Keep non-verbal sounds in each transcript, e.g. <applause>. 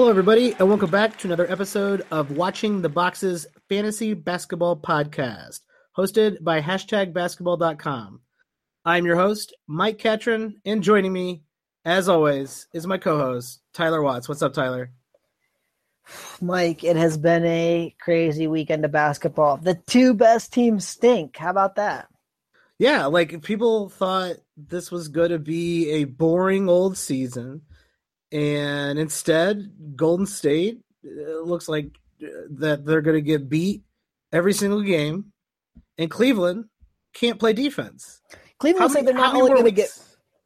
Hello, everybody, and welcome back to another episode of Watching the Boxes Fantasy Basketball Podcast, hosted by hashtag basketball.com. I'm your host, Mike Catron, and joining me, as always, is my co host, Tyler Watts. What's up, Tyler? <sighs> Mike, it has been a crazy weekend of basketball. The two best teams stink. How about that? Yeah, like people thought this was going to be a boring old season, and instead, Golden State looks like uh, that they're going to get beat every single game, and Cleveland can't play defense. Cleveland looks like they're not only going to get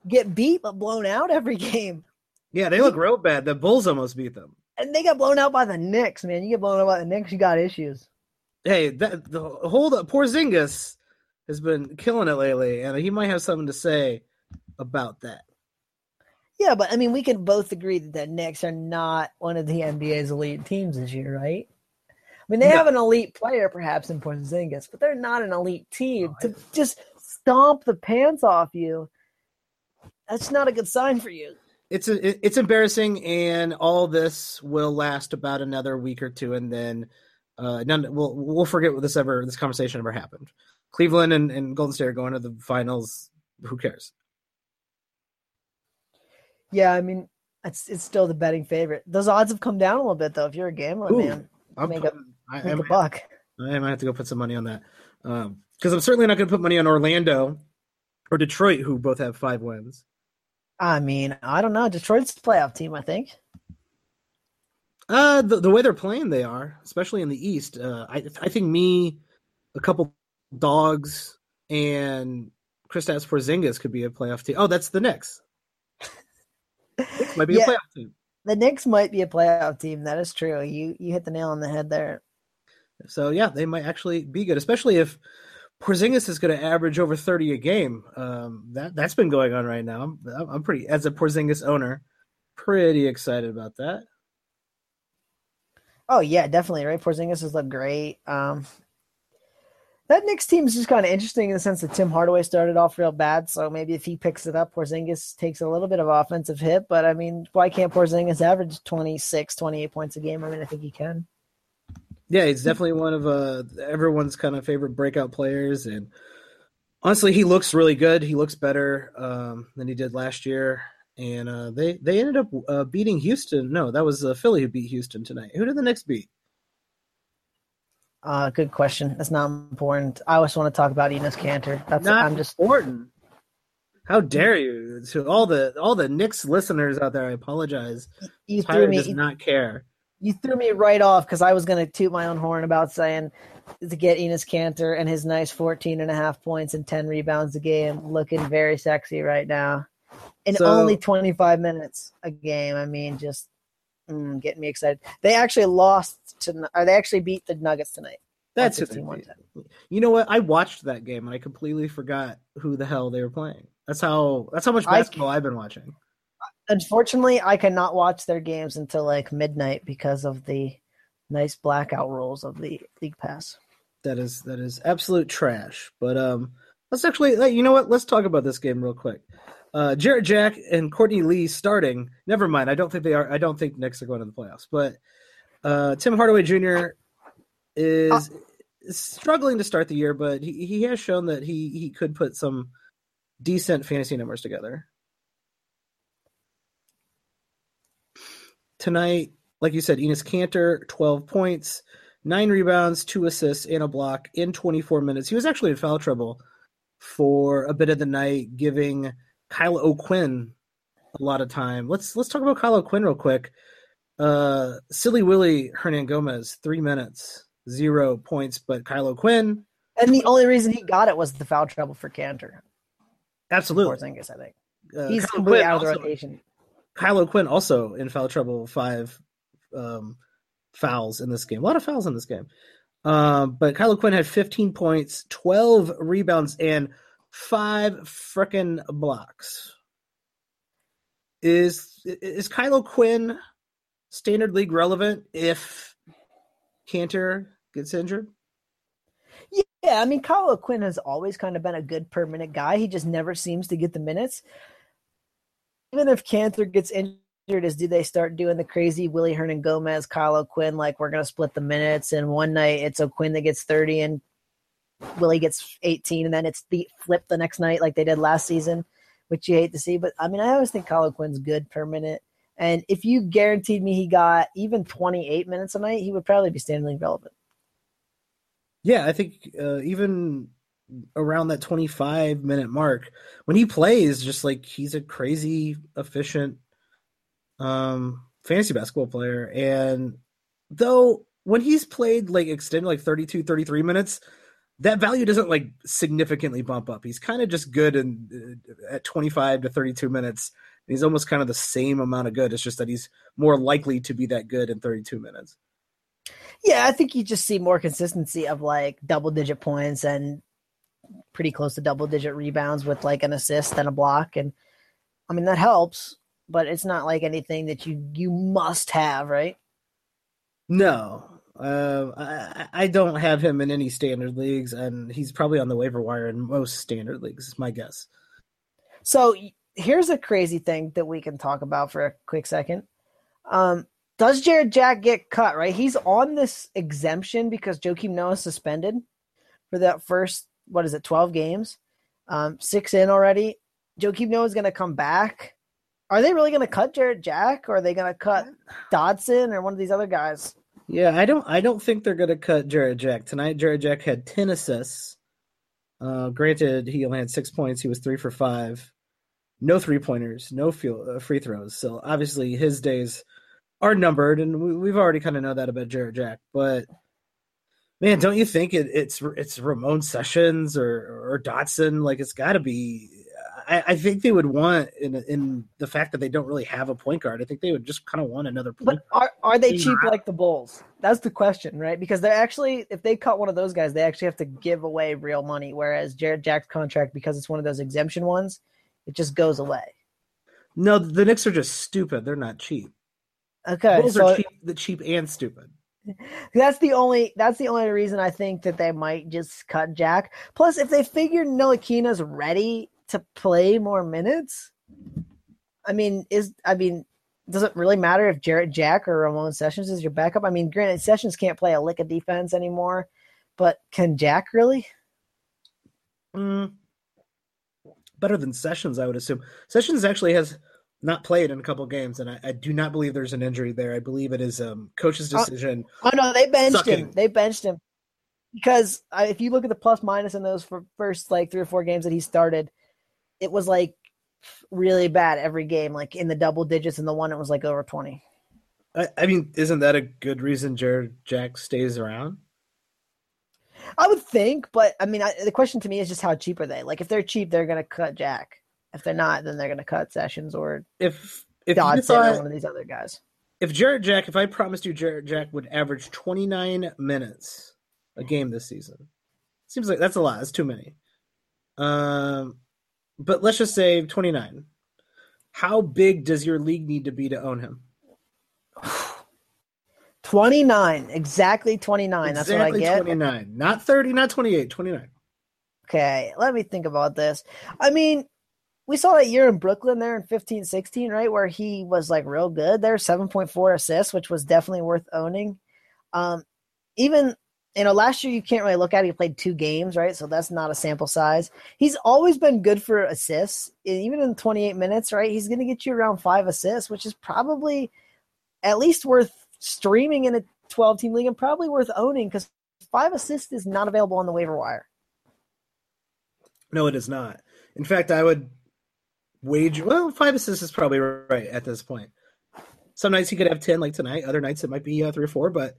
get beat but blown out every game. Yeah, they look real bad. The Bulls almost beat them and they got blown out by the Knicks, man. You get blown out by the Knicks, you got issues. Hey, that the hold up, Porzingis has been killing it lately, and he might have something to say about that. Yeah, but I mean, we can both agree that the Knicks are not one of the NBA's elite teams this year, right? I mean, they no. have an elite player, perhaps in Porzingis, but they're not an elite team. to just stomp the pants off you, that's not a good sign for you it's a, it's embarrassing, and all this will last about another week or two, and then uh, none we'll we'll forget what this ever this conversation ever happened. Cleveland and, and Golden State are going to the finals. Who cares? Yeah, I mean, it's it's still the betting favorite. Those odds have come down a little bit though. If you're a gambler, Ooh, man, I'm make, putting, a, I, make I, a buck. I might have to go put some money on that because um, I'm certainly not going to put money on Orlando or Detroit, who both have five wins. I mean, I don't know. Detroit's playoff team, I think. Uh, the, the way they're playing, they are, especially in the East. Uh, I I think me, a couple dogs, and Kristaps Porzingis could be a playoff team. Oh, that's the Knicks. Might be yeah, a playoff team. The Knicks might be a playoff team. That is true. You you hit the nail on the head there. So yeah, they might actually be good, especially if Porzingis is going to average over 30 a game. Um, that that's been going on right now. I'm, I'm pretty as a Porzingis owner, pretty excited about that. Oh yeah, definitely. Right, Porzingis has looked great. Um, that Knicks team is just kind of interesting in the sense that Tim Hardaway started off real bad, so maybe if he picks it up, Porzingis takes a little bit of offensive hit. But I mean, why can't Porzingis average 26, 28 points a game? I mean, I think he can. Yeah, he's definitely one of uh, everyone's kind of favorite breakout players, and honestly, he looks really good. He looks better um, than he did last year, and uh, they they ended up uh, beating Houston. No, that was uh, Philly who beat Houston tonight. Who did the Knicks beat? Uh, good question. That's not important. I always want to talk about Enes Kanter. That's not I'm just important. How dare you to all the all the Knicks listeners out there? I apologize. You Tyler threw me, does not care you threw me right off because I was going to toot my own horn about saying to get Enes Kanter and his nice 14 and a half points and 10 rebounds a game looking very sexy right now. In so, only 25 minutes a game. I mean, just mm, getting me excited. They actually lost to, or they actually beat the Nuggets tonight. That's 15, You know what? I watched that game and I completely forgot who the hell they were playing. That's how that's how much basketball I've been watching unfortunately, I cannot watch their games until like midnight because of the nice blackout rules of the League Pass. That is that is absolute trash. But um, let's actually, you know what? Let's talk about this game real quick. Uh, Jarrett Jack and Courtney Lee starting. Never mind. I don't think they are. I don't think Knicks are going to the playoffs. But uh, Tim Hardaway Jr. is struggling to start the year, but he, he has shown that he he could put some decent fantasy numbers together. tonight, like you said, Enes Kanter, 12 points, nine rebounds, two assists, and a block in 24 minutes. He was actually in foul trouble for a bit of the night, giving Kyle O'Quinn a lot of time. Let's let's talk about Kyle O'Quinn real quick. Uh, Silly Willy Hernangomez, three minutes, zero points, but Kyle O'Quinn. And the only reason he got it was the foul trouble for Kanter. Absolutely. Porzingis, I think. Uh, He's Kyle completely Quinn out of the also, rotation. Kyle O'Quinn also in foul trouble, five um, fouls in this game. A lot of fouls in this game. Um, but Kyle O'Quinn had 15 points, 12 rebounds, and five freaking blocks. Is is Kyle O'Quinn standard league relevant if Kanter gets injured? Yeah, I mean, Kyle O'Quinn has always kind of been a good permanent guy. He just never seems to get the minutes even if Kanter gets injured, is do they start doing the crazy Willy Hernangomez, Kyle O'Quinn, like we're gonna split the minutes, and one night it's O'Quinn that gets thirty and Willie gets eighteen, and then it's the flip the next night like they did last season, which you hate to see. But I mean, I always think Kyle O'Quinn's good per minute, and if you guaranteed me he got even twenty eight minutes a night, he would probably be standing relevant. Yeah, I think uh, even around that 25 minute mark when he plays just like he's a crazy efficient um fantasy basketball player and though when he's played like extended like 32 33 minutes that value doesn't like significantly bump up. He's kind of just good in uh, at 25 to 32 minutes. He's almost kind of the same amount of good. It's just that he's more likely to be that good in 32 minutes. Yeah i think you just see more consistency of like double digit points and pretty close to double digit rebounds with like an assist and a block. And i mean that helps but it's not like anything that you you must have, right? No, uh, I, I don't have him in any standard leagues, and he's probably on the waiver wire in most standard leagues. Is my guess. So here's a crazy thing that we can talk about for a quick second. Um, does Jarrett Jack get cut? Right, he's on this exemption because Joakim Noah suspended for that first what is it, twelve games, um, six in already. Joakim Noah is going to come back are they really going to cut Jarrett Jack, or are they going to cut Dotson or one of these other guys? Yeah, I don't. I don't think they're going to cut Jarrett Jack tonight. Jarrett Jack had ten assists. Uh, granted, he only had six points. He was three for five. No three pointers, no uh, free throws. So obviously his days are numbered, and we, have already kind of know that about Jarrett Jack. But man, don't you think it, it's it's Ramon Sessions or or Dotson? Like it's got to be I, I, think they would want in in the fact that they don't really have a point guard. I think they would just kind of want another point. But are are they cheap like the Bulls? That's the question, right? Because they're actually if they cut one of those guys, they actually have to give away real money. Whereas Jarrett Jack's contract, because it's one of those exemption ones, it just goes away. No, the Knicks are just stupid. They're not cheap. Okay, Bulls so, are cheap, the cheap and stupid. <laughs> That's the only that's the only reason I think that they might just cut Jack. Plus, if they figure Ntilikina's ready to play more minutes? I mean, is I mean, does it really matter if Jarrett Jack or Ramon Sessions is your backup? I mean, granted, Sessions can't play a lick of defense anymore, but can Jack really? Mm, better than Sessions, I would assume. Sessions actually has not played in a couple games, and I, I, do not believe there's an injury there. I believe it is um, coach's uh, decision. Oh, oh no, they benched sucking. him. They benched him because uh, if you look at the plus minus in those for first like three or four games that he started, it was like really bad every game, like in the double digits, and the one it was like over twenty. I, I mean, isn't that a good reason Jarrett Jack stays around? I would think, but I mean, I, the question to me is just how cheap are they? Like, if they're cheap, they're going to cut Jack. If they're not, then they're going to cut Sessions or if if Dotson thought, or one of these other guys. If Jarrett Jack, if I promised you Jarrett Jack would average twenty nine minutes a game this season, seems like that's a lot. That's too many. Um, but let's just say 29. How big does your league need to be to own him? <sighs> 29. Exactly 29. Exactly That's what I get. 29. Not 30, not 28, 29. Okay, let me think about this. I mean, we saw that year in Brooklyn there in 15 16, right? Where he was like real good there, 7.4 assists, which was definitely worth owning. Um, even you know, last year you can't really look at it. He played two games, right? So that's not a sample size. He's always been good for assists, even in 28 minutes, right? He's going to get you around five assists, which is probably at least worth streaming in a 12 team league and probably worth owning because five assists is not available on the waiver wire. No, it is not. In fact, I would wager, well, five assists is probably right at this point. Some nights he could have 10 like tonight, other nights it might be uh, three or four, but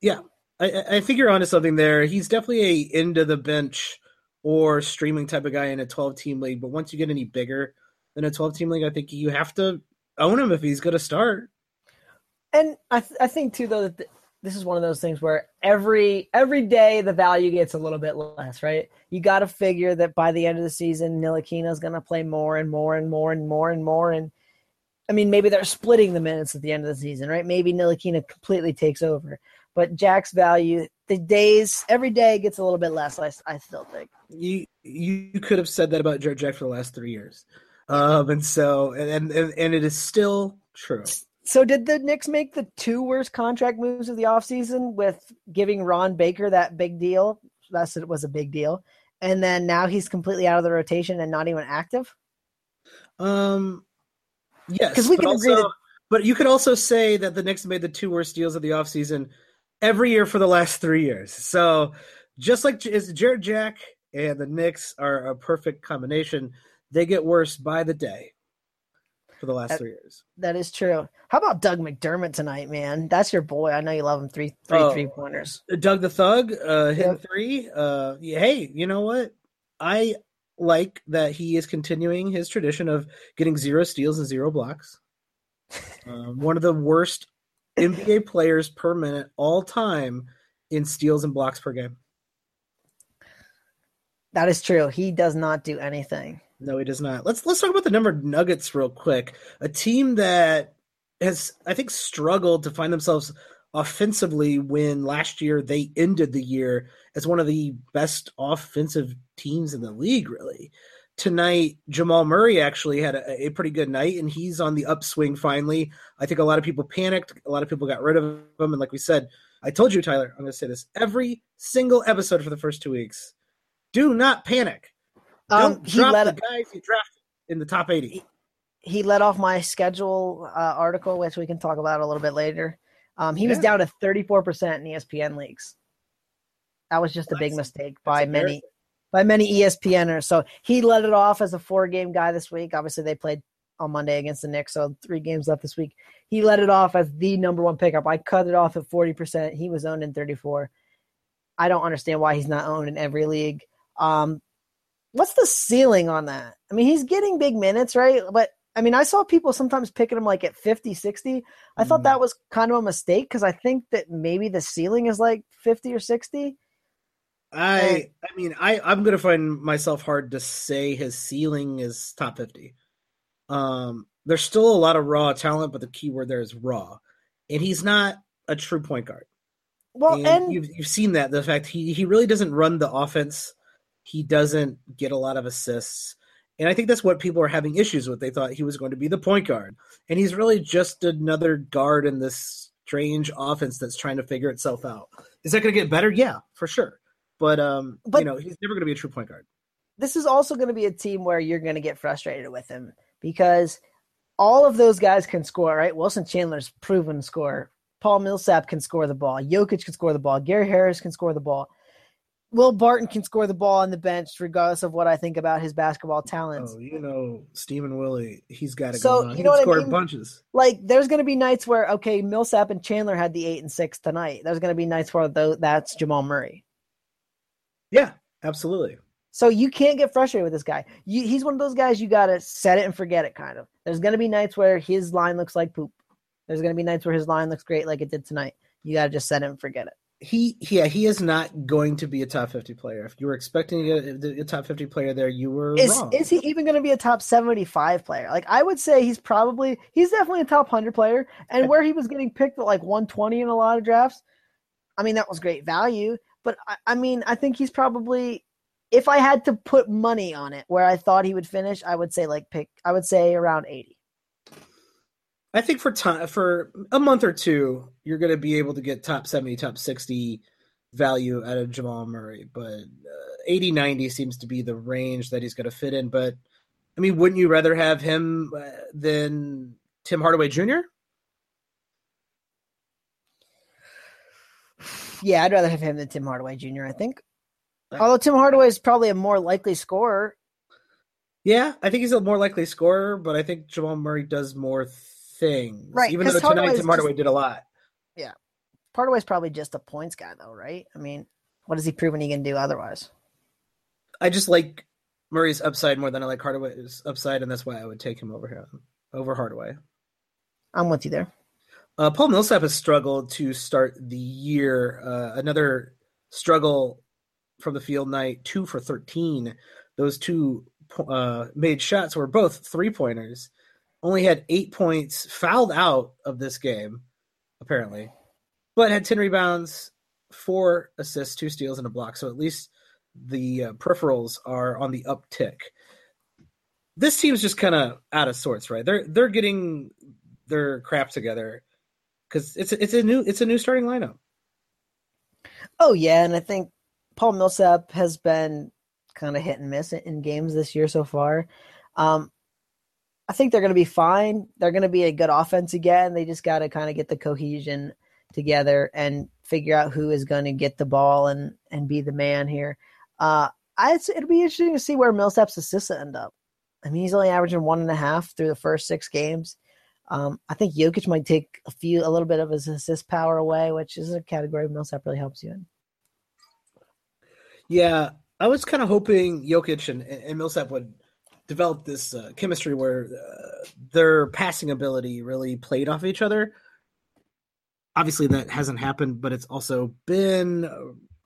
yeah, I, I think you're onto something there. He's definitely a end of the bench or streaming type of guy in a 12 team league. But once you get any bigger than a 12 team league, I think you have to own him if he's going to start. And I, th- I think too though that this is one of those things where every every day the value gets a little bit less, right? You got to figure that by the end of the season, Ntilikina is going to play more and more and more and more and more. And I mean, maybe they're splitting the minutes at the end of the season, right? Maybe Ntilikina completely takes over but Jack's value, the days every day gets a little bit less. I, I still think you you could have said that about Jarrett Jack for the last three years. Um, and so and, and and it is still true. So did the Knicks make the two worst contract moves of the offseason with giving Ron Baker that big deal? That's it was a big deal. And then now he's completely out of the rotation and not even active? Um yes. Because we can also, agree that but you could also say that the Knicks made the two worst deals of the offseason every year for the last three years. So just like is Jarrett Jack and the Knicks are a perfect combination, they get worse by the day for the last That- three years. that is true. How about Doug McDermott tonight, man? That's your boy. I know you love him. Three three Oh. three pointers. Doug the Thug, uh, hitting Yep. three. Uh, hey, you know what? I like that he is continuing his tradition of getting zero steals and zero blocks. <laughs> Um, one of the worst NBA players per minute all time in steals and blocks per game. That is true. He does not do anything. No, he does not. Let's let's talk about the number Nuggets real quick. A team that has, I think, struggled to find themselves offensively when last year they ended the year as one of the best offensive teams in the league. Really, tonight Jamal Murray actually had a, a pretty good night, and he's on the upswing finally. I think a lot of people panicked. A lot of people got rid of him, and like we said, I told you, Tyler, I'm going to say this every single episode for the first two weeks. Do not panic. Um, Don't he drop let the guys you drafted in the top 80. he let off my schedule uh, article, which we can talk about a little bit later. Um, he was down to 34% in ESPN leagues. That was just a big mistake by many by many ESPNers. So he let it off as a four game guy this week. Obviously, they played on Monday against the Knicks, so three games left this week. He let it off as the number one pickup. I cut it off at 40%. He was owned in 34. I don't understand why he's not owned in every league. Um, what's the ceiling on that? I mean, he's getting big minutes, right? But I mean, I saw people sometimes picking him like at 50, 60. I thought Mm. that was kind of a mistake because I think that maybe the ceiling is like 50 or 60. I I mean I I'm gonna find myself hard to say his ceiling is top fifty. Um, there's still a lot of raw talent, but the key word there is raw, and he's not a true point guard. Well, and, and, you've you've seen that the fact he he really doesn't run the offense. He doesn't get a lot of assists, and I think that's what people are having issues with. They thought he was going to be the point guard, and he's really just another guard in this strange offense that's trying to figure itself out. Is that going to get better? Yeah, for sure. But um, But- you know, he's never going to be a true point guard. this is also going to be a team where you're going to get frustrated with him because all of those guys can score, right? Wilson Chandler's proven score. Paul Millsap can score the ball. Jokic can score the ball. Gary Harris can score the ball. Will Barton can score the ball on the bench, regardless of what I think about his basketball talents. Oh, you know, Stephen Willie, he's got it So, on. you know can what I score mean? bunches. Like, there's going to be nights where, okay, Millsap and Chandler had the eight and six tonight. There's going to be nights where though that's Jamal Murray. Yeah, absolutely. So you can't get frustrated with this guy. You, he's one of those guys you got to set it and forget it, kind of. There's going to be nights where his line looks like poop. There's going to be nights where his line looks great, like it did tonight. You got to just set it and forget it. He, yeah, he is not going to be a top fifty player. If you were expecting a, a top fifty player there, you were Is wrong. is he even going to be a top 75 player? Like I would say he's probably he's definitely a top 100 player and where he was getting picked at like 120 in a lot of drafts. I mean that was great value, but I, I mean I think he's probably if I had to put money on it where I thought he would finish, I would say like pick I would say around 80. I think for time for a month or two, you're going to be able to get top 70, top 60 value out of Jamal Murray, but uh, 80, 90 seems to be the range that he's going to fit in. But I mean, wouldn't you rather have him uh, than Tim Hardaway Jr.? Yeah, I'd rather have him than Tim Hardaway Jr., I think. Although Tim Hardaway is probably a more likely scorer. Yeah, I think he's a more likely scorer, but I think Jamal Murray does more things. Right, Even though tonight Hardaway's Tim Hardaway just- did a lot. Yeah, Hardaway's probably just a points guy though, right? I mean, what has he proven he can do otherwise? I just like Murray's upside more than I like Hardaway's upside, and that's why I would take him over him over Hardaway. I'm with you there. Uh, Paul Millsap has struggled to start the year. Uh, another struggle from the field night, two for 13. Those two uh, made shots were both three pointers. Only had eight points, fouled out of this game, apparently, but had 10 rebounds, four assists, two steals, and a block. So at least the uh, peripherals are on the uptick. this team's just kind of out of sorts, right? They're they're getting their crap together because it's it's a new it's a new starting lineup. Oh yeah, and I think Paul Millsap has been kind of hit and miss in games this year so far. Um, I think they're going to be fine. They're going to be a good offense again. They just got to kind of get the cohesion together and figure out who is going to get the ball and and be the man here. Uh, I, it'll be interesting to see where Millsap's assists end up. I mean, he's only averaging one and a half through the first six games. Um, I think Jokic might take a few, a little bit of his assist power away, which is a category Millsap really helps you in. Yeah, I was kind of hoping Jokic and, and Millsap would develop this uh, chemistry where uh, their passing ability really played off each other. Obviously, that hasn't happened, but it's also been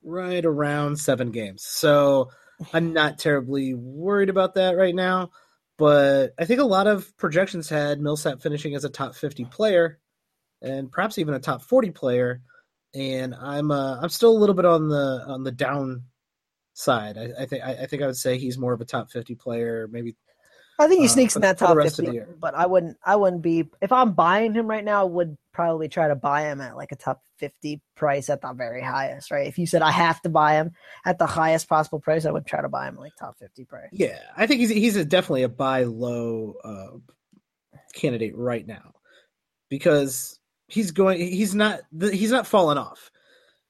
right around seven games. So I'm not terribly worried about that right now. But I think a lot of projections had Millsap finishing as a top 50 player and perhaps even a top 40 player. And I'm uh, I'm still a little bit on the on the down side. I, I think I, I, think I would say he's more of a top 50 player, maybe I think he uh, sneaks uh, in that top 50, but I wouldn't. I wouldn't be if I'm buying him right now. I would probably try to buy him at like a top 50 price at the very highest, right? If you said I have to buy him at the highest possible price, I would try to buy him like top 50 price. Yeah, I think he's he's a, definitely a buy low uh, candidate right now because he's going. He's not. He's not fallen off.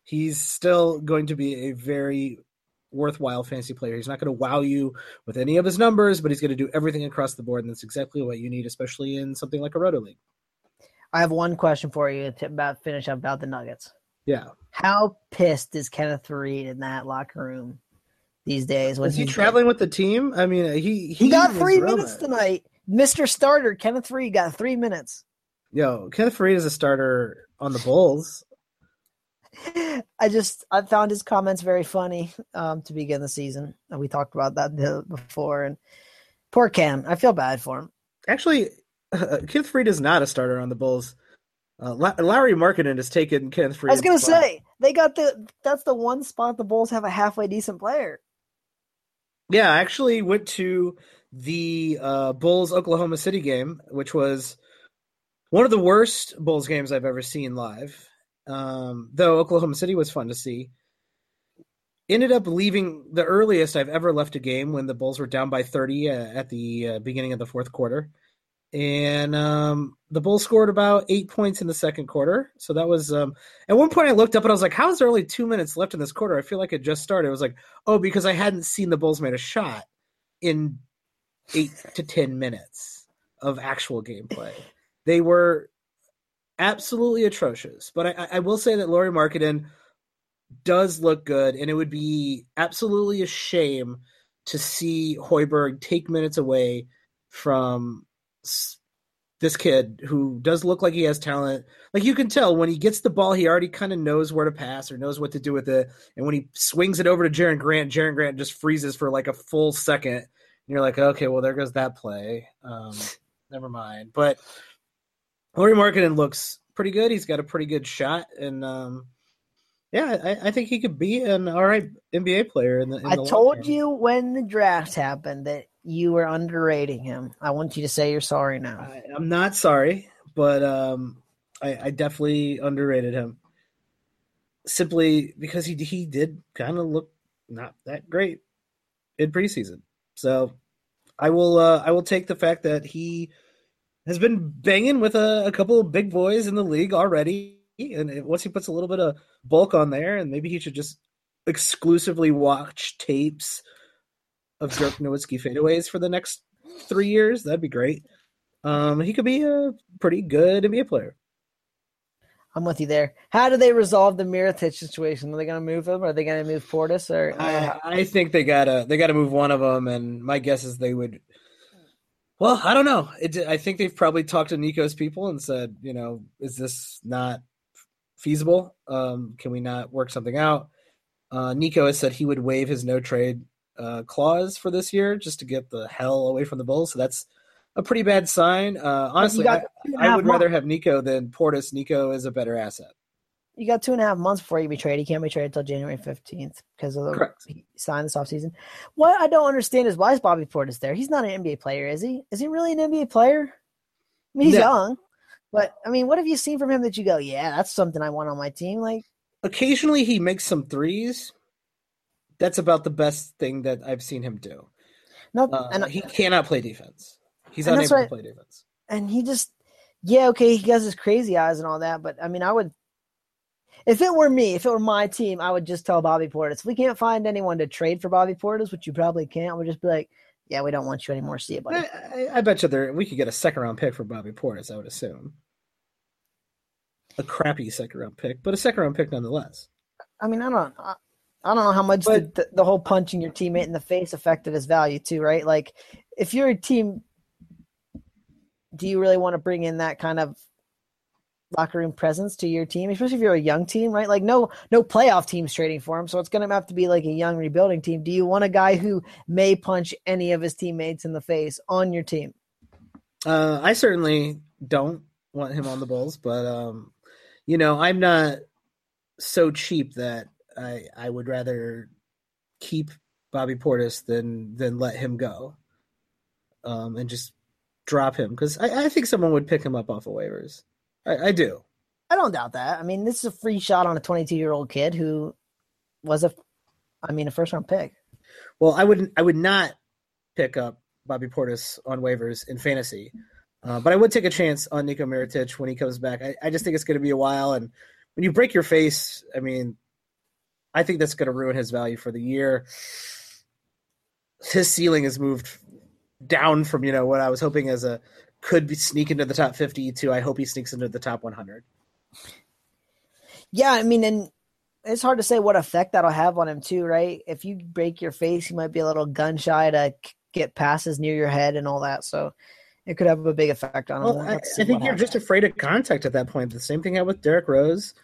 He's still going to be a very worthwhile fantasy player. He's not going to wow you with any of his numbers, but he's going to do everything across the board, and that's exactly what you need, especially in something like a roto league. I have one question for you to about finish up about the Nuggets. Yeah. How pissed is Kenneth Faried in that locker room these days? Is he traveling with the team? I mean, uh, he he, he got three minutes tonight. Mr. Starter, Kenneth Faried got three minutes. Yo, Kenneth Faried is a starter on the Bulls. I just I found his comments very funny um, to begin the season. and We talked about that before, and poor Cam. I feel bad for him. Actually, uh, Kenneth Faried is not a starter on the Bulls. Uh, Lauri Markkanen has taken Kenneth Faried. I was going to say they got the that's the one spot the Bulls have a halfway decent player. Yeah, I actually went to the uh, Bulls Oklahoma City game, which was one of the worst Bulls games I've ever seen live. Um, though Oklahoma City was fun to see. Ended up leaving the earliest I've ever left a game when the Bulls were down by 30 uh, at the uh, beginning of the fourth quarter. And um, the Bulls scored about eight points in the second quarter. So that was um, at one point I looked up and I was like, "How is there only two minutes left in this quarter?" I feel like it just started. It was like, "Oh, because I hadn't seen the Bulls made a shot in eight to ten minutes of actual gameplay." They were absolutely atrocious. But I, I will say that Lauri Markkanen does look good, and it would be absolutely a shame to see Hoiberg take minutes away from this kid who does look like he has talent. Like you can tell when he gets the ball, he already kind of knows where to pass or knows what to do with it. And when he swings it over to Jerian Grant, Jerian Grant just freezes for like a full second. And you're like, okay, well, there goes that play. Um, never mind. But Lauri Markkanen looks pretty good. He's got a pretty good shot, and um, yeah, I, I, think he could be an all right NBA player. In the, in I told you when the draft happened that you were underrating him. I want you to say you're sorry now. I, am not sorry, but um, I, I definitely underrated him simply because he he did kind of look not that great in preseason. So I will uh, I will take the fact that he has been banging with a, a couple of big boys in the league already. And once he puts a little bit of bulk on there, and maybe he should just exclusively watch tapes of Dirk <sighs> Nowitzki fadeaways for the next three years, that'd be great. Um, he could be a pretty good NBA player. I'm with you there. How do they resolve the Mirotic situation? Are they going to move him? Are they going to move Portis? Or I, I, think they gotta they gotta move one of them, and my guess is they would well, I don't know. It, I think they've probably talked to Nico's people and said, you know, is this not feasible? Um, can we not work something out? Uh, Nico has said he would waive his no trade uh, clause for this year just to get the hell away from the Bulls. So that's a pretty bad sign. Uh, honestly, I, I, would rather have Nico than Portis. Nico is a better asset. You got two and a half months before you be traded. He can't be traded until January fifteenth because of the Correct. he signed this offseason. What I don't understand is why is Bobby Portis there? He's not an NBA player, is he? Is he really an NBA player? I mean, he's no. young, but I mean, what have you seen from him that you go, yeah, that's something I want on my team? Like, occasionally he makes some threes. That's about the best thing that I've seen him do. No, uh, and he cannot play defense. He's unable to play defense. And he just, yeah, okay, he has his crazy eyes and all that, but I mean, I would if it were me, if it were my team, I would just tell Bobby Portis. If we can't find anyone to trade for Bobby Portis, which you probably can't, we'll just be like, yeah, we don't want you anymore. See you, buddy. I, I, I bet you there we could get a second round pick for Bobby Portis. I would assume a crappy second round pick, but a second round pick nonetheless. I mean, I don't, I, I don't know how much but, the, the whole punching your teammate in the face affected his value too, right? Like, if you're a team, do you really want to bring in that kind of locker room presence to your team, especially if you're a young team, right? Like no no playoff teams trading for him, so it's going to have to be like a young rebuilding team. Do you want a guy who may punch any of his teammates in the face on your team? Uh, I certainly don't want him on the Bulls, but um, you know, I'm not so cheap that I I would rather keep Bobby Portis than than let him go, um, and just drop him because I, I think someone would pick him up off of waivers. I, I do. I don't doubt that. I mean, this is a free shot on a 22 year old kid who was a, I mean, a first round pick. Well, I wouldn't. I would not pick up Bobby Portis on waivers in fantasy, uh, but I would take a chance on Nico Mirotic when he comes back. I, I just think it's going to be a while, and when you break your face, I mean, I think that's going to ruin his value for the year. His ceiling has moved down from you know what I was hoping as a could be sneak into the top 50 too. I hope he sneaks into the top 100. Yeah, I mean, and it's hard to say what effect that'll have on him too, right? If you break your face, you might be a little gun shy to get passes near your head and all that. So it could have a big effect on him. Well, I, I, think you're happens. just afraid of contact at that point. The same thing happened with Derrick Rose.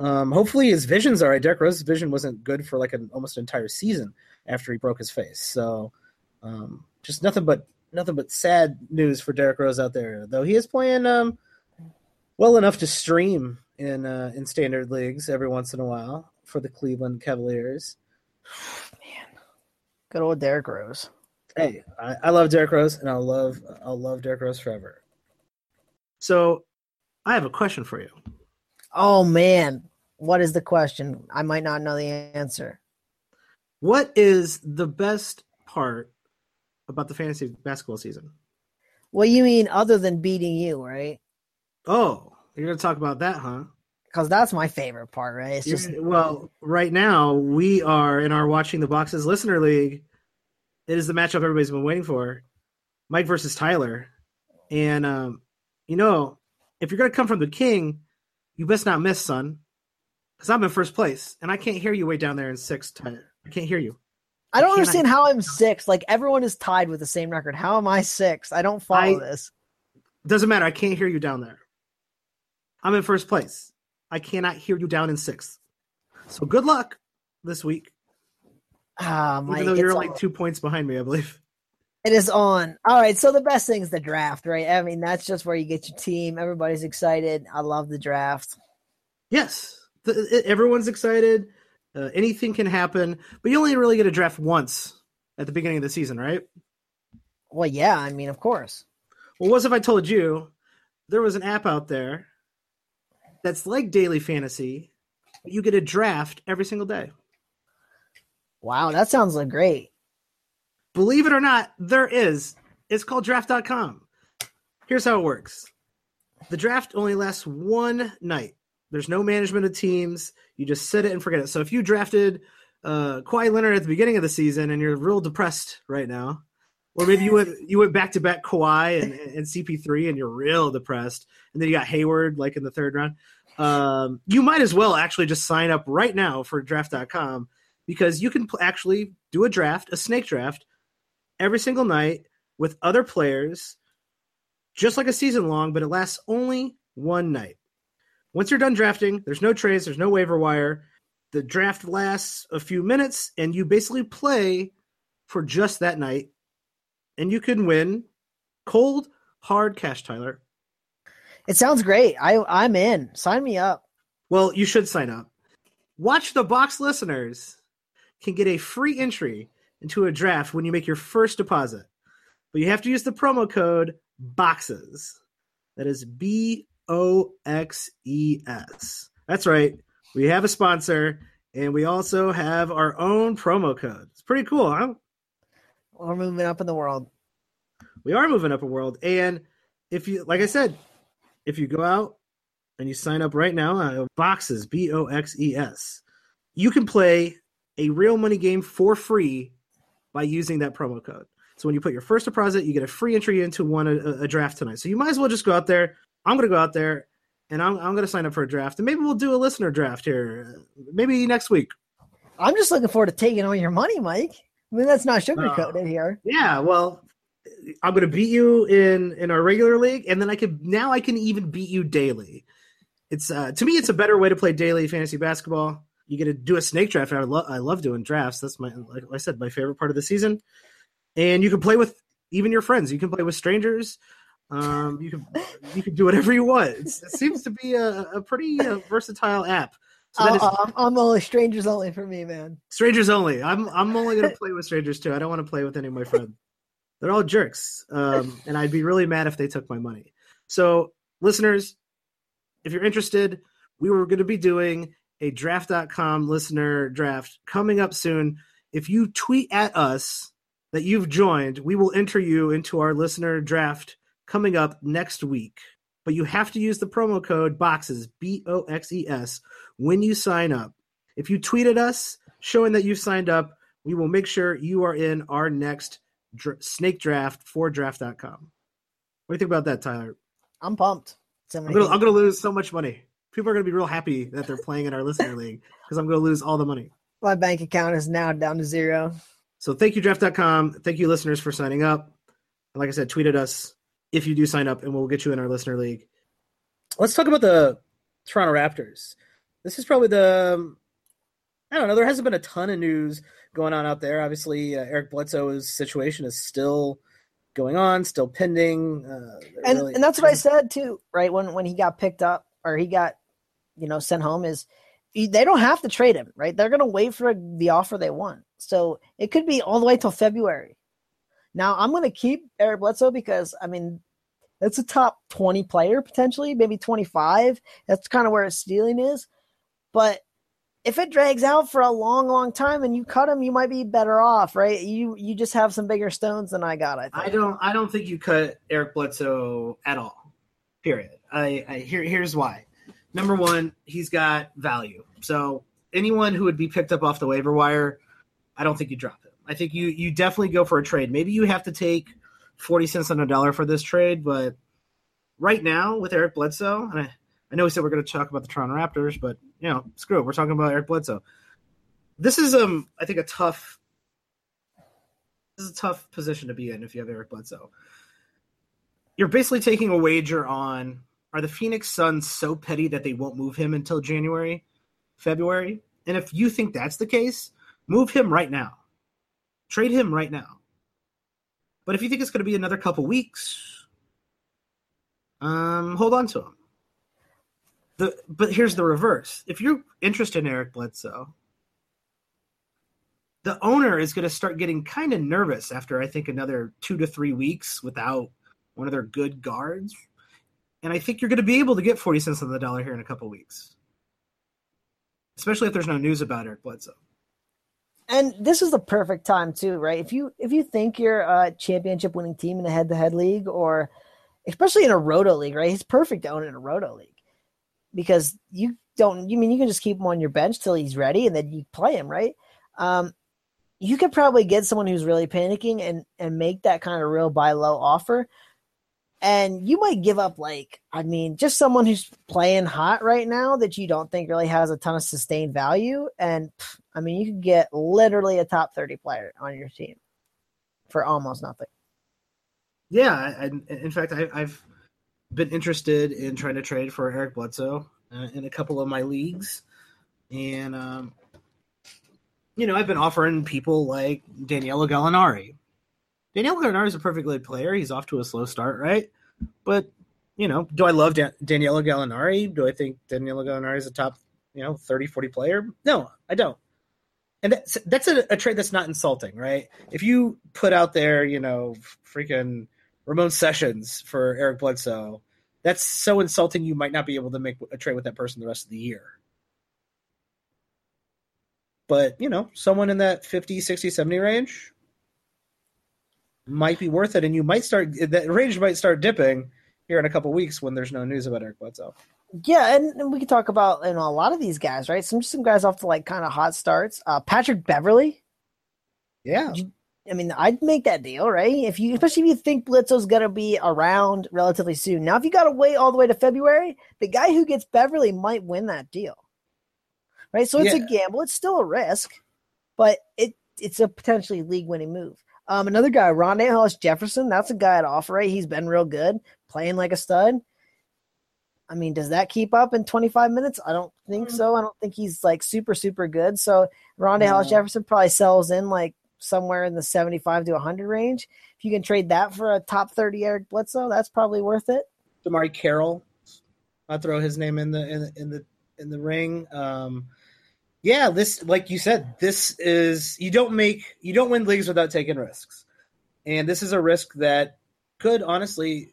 Um, hopefully his vision's all right. Derrick Rose's vision wasn't good for like an almost an entire season after he broke his face. So um, just nothing but nothing but sad news for Derrick Rose out there. Though he is playing um, well enough to stream in uh, in standard leagues every once in a while for the Cleveland Cavaliers. <sighs> Man, good old Derrick Rose. Hey, I, I love Derrick Rose, and I'll love I'll love Derrick Rose forever. So, I have a question for you. Oh man, what is the question? I might not know the answer. What is the best part about the fantasy basketball season. Well, you mean other than beating you, right? Oh, you're going to talk about that, huh? Because that's my favorite part, right? It's just well, right now we are in our watching the boxes listener league. It is the matchup everybody's been waiting for, Mike versus Tyler, and um, you know, if you're going to come from the king, you best not miss, son, because I'm in first place and I can't hear you way down there in sixth. Tyler, I can't hear you. I don't understand I, how I'm six. Like everyone is tied with the same record. How am I six? I don't follow I, this. Doesn't matter. I can't hear you down there. I'm in first place. I cannot hear you down in sixth. So good luck this week. Ah, Mike, Even though you're like two points behind me, I believe. It is on. All right. So the best thing is the draft, right? I mean, that's just where you get your team. Everybody's excited. I love the draft. Yes. The, it, everyone's excited. Uh, anything can happen, but you only really get a draft once at the beginning of the season, right? Well, yeah, I mean, of course. Well, what if I told you there was an app out there that's like daily fantasy, but you get a draft every single day? Wow, that sounds like great. Believe it or not, there is. It's called draft.com. Here's how it works the draft only lasts one night. There's no management of teams. You just sit it and forget it. So if you drafted uh, Kawhi Leonard at the beginning of the season and you're real depressed right now, or maybe you went you went back to back Kawhi and, and CP3 and you're real depressed, and then you got Hayward like in the third round. Um, you might as well actually just sign up right now for draft.com because you can actually do a draft, a snake draft, every single night with other players, just like a season long, but it lasts only one night. Once you're done drafting, there's no trades, there's no waiver wire. The draft lasts a few minutes, and you basically play for just that night, and you can win cold, hard cash, Tyler. It sounds great. I I'm in. Sign me up. Well, you should sign up. Watch the Box listeners can get a free entry into a draft when you make your first deposit. But you have to use the promo code BOXES. That is B O X E S. That's right. We have a sponsor and we also have our own promo code. It's pretty cool, huh? We're moving up in the world. We are moving up a world. And if you, like I said, if you go out and you sign up right now, uh, boxes, B O X E S, you can play a real money game for free by using that promo code. So when you put your first deposit, you get a free entry into one a, a draft tonight. So you might as well just go out there. I'm going to go out there and I'm, I'm going to sign up for a draft. And maybe we'll do a listener draft here, maybe next week. I'm just looking forward to taking all your money, Mike. I mean, that's not sugarcoated uh, here. Yeah, well, I'm going to beat you in in our regular league, and then I can now I can even beat you daily. It's uh, to me, it's a better way to play daily fantasy basketball. You get to do a snake draft. I love I love doing drafts. That's my like I said, my favorite part of the season. And you can play with even your friends. You can play with strangers. Um, you can you can do whatever you want. It's, it seems to be a, a pretty uh, versatile app. So is, I'm, I'm only strangers only for me, man. Strangers only. I'm I'm only gonna play with strangers too. I don't want to play with any of my friends. They're all jerks, um, and I'd be really mad if they took my money. So, listeners, if you're interested, we were going to be doing a draft.com listener draft coming up soon. If you tweet at us that you've joined, we will enter you into our listener draft coming up next week. But you have to use the promo code BOXES, B O X E S, when you sign up. If you tweeted us showing that you've signed up, we will make sure you are in our next dr- snake draft for draft.com. What do you think about that, Tyler? I'm pumped. I'm gonna, I'm gonna lose so much money people are going to be real happy that they're playing in our listener league because I'm going to lose all the money. My bank account is now down to zero. So thank you, draft.com. Thank you, listeners, for signing up. And like I said, tweeted us if you do sign up, and we'll get you in our listener league. Let's talk about the Toronto Raptors. This is probably the I don't know. There hasn't been a ton of news going on out there. Obviously, uh, Eric Bledsoe's situation is still going on, still pending. Uh, and really- and that's what I said too, right? When when he got picked up, or he got, you know, sent home is they don't have to trade him, right? They're going to wait for the offer they want. So it could be all the way till February. Now I'm going to keep Eric Bledsoe because I mean that's a top 20 player potentially, maybe 25. That's kind of where his stealing is. But if it drags out for a long, long time and you cut him, you might be better off, right? You you just have some bigger stones than I got. I think. I don't. I don't think you cut Eric Bledsoe at all. Period. I, I here here's why. Number one, he's got value. So anyone who would be picked up off the waiver wire, I don't think you drop him. I think you you definitely go for a trade. Maybe you have to take forty cents on a dollar for this trade, but right now with Eric Bledsoe, and I, I know we said we're going to talk about the Toronto Raptors, but you know, screw it, we're talking about Eric Bledsoe. This is um I think a tough this is a tough position to be in if you have Eric Bledsoe. You're basically taking a wager on are the Phoenix Suns so petty that they won't move him until January, February? And if you think that's the case, move him right now. Trade him right now. But if you think it's going to be another couple weeks, um, hold on to him. The, but here's the reverse. If you're interested in Eric Bledsoe, the owner is going to start getting kind of nervous after I think another two to three weeks without one of their good guards and I think you're going to be able to get 40 cents on the dollar here in a couple weeks, especially if there's no news about Eric Bledsoe. And this is the perfect time too, right? If you if you think you're a championship winning team in a head to head league, or especially in a roto league, right? He's perfect to own in a roto league because you don't. You mean you can just keep him on your bench till he's ready, and then you play him, right? Um, you could probably get someone who's really panicking and and make that kind of real buy low offer and you might give up like i mean just someone who's playing hot right now that you don't think really has a ton of sustained value and i mean you could get literally a top 30 player on your team for almost nothing yeah I, in fact I, have been interested in trying to trade for eric bledsoe uh, in a couple of my leagues and um, you know i've been offering people like danilo gallinari Daniel Gallinari is a perfectly good player. He's off to a slow start, right? But you know, do I love Dan- Danilo Gallinari? Do I think Danilo Gallinari is a top, you know, 30, 40 player? No, I don't. And that's that's a, a trade that's not insulting, right? If you put out there, you know, freaking Ramon Sessions for Eric Bledsoe, that's so insulting you might not be able to make a trade with that person the rest of the year. But, you know, someone in that 50, 60, 70 range might be worth it. And you might start, that range might start dipping here in a couple weeks when there's no news about Eric Bledsoe. Yeah, and, and we can talk about you know a lot of these guys, right? Some some guys off to like kind of hot starts. Uh, Patrick Beverley. Yeah. You, I mean, I'd make that deal, right? If you, especially if you think Bledsoe's gonna be around relatively soon. Now, if you got to wait all the way to February, the guy who gets Beverley might win that deal, right? So it's yeah. a gamble. It's still a risk, but it it's a potentially league winning move. Um, another guy, Rondae Hollis Jefferson. That's a guy at offer rate. He's been real good, playing like a stud. I mean, does that keep up in 25 minutes? I don't think mm. so. I don't think he's like super, super good. So Rondae no. Hollis Jefferson probably sells in like somewhere in the 75 to 100 range. If you can trade that for a top 30 Eric Bledsoe, that's probably worth it. DeMarre Carroll, I'll throw his name in the in, in the in the ring. Um, yeah, this like you said, this is you don't make you don't win leagues without taking risks, and this is a risk that could honestly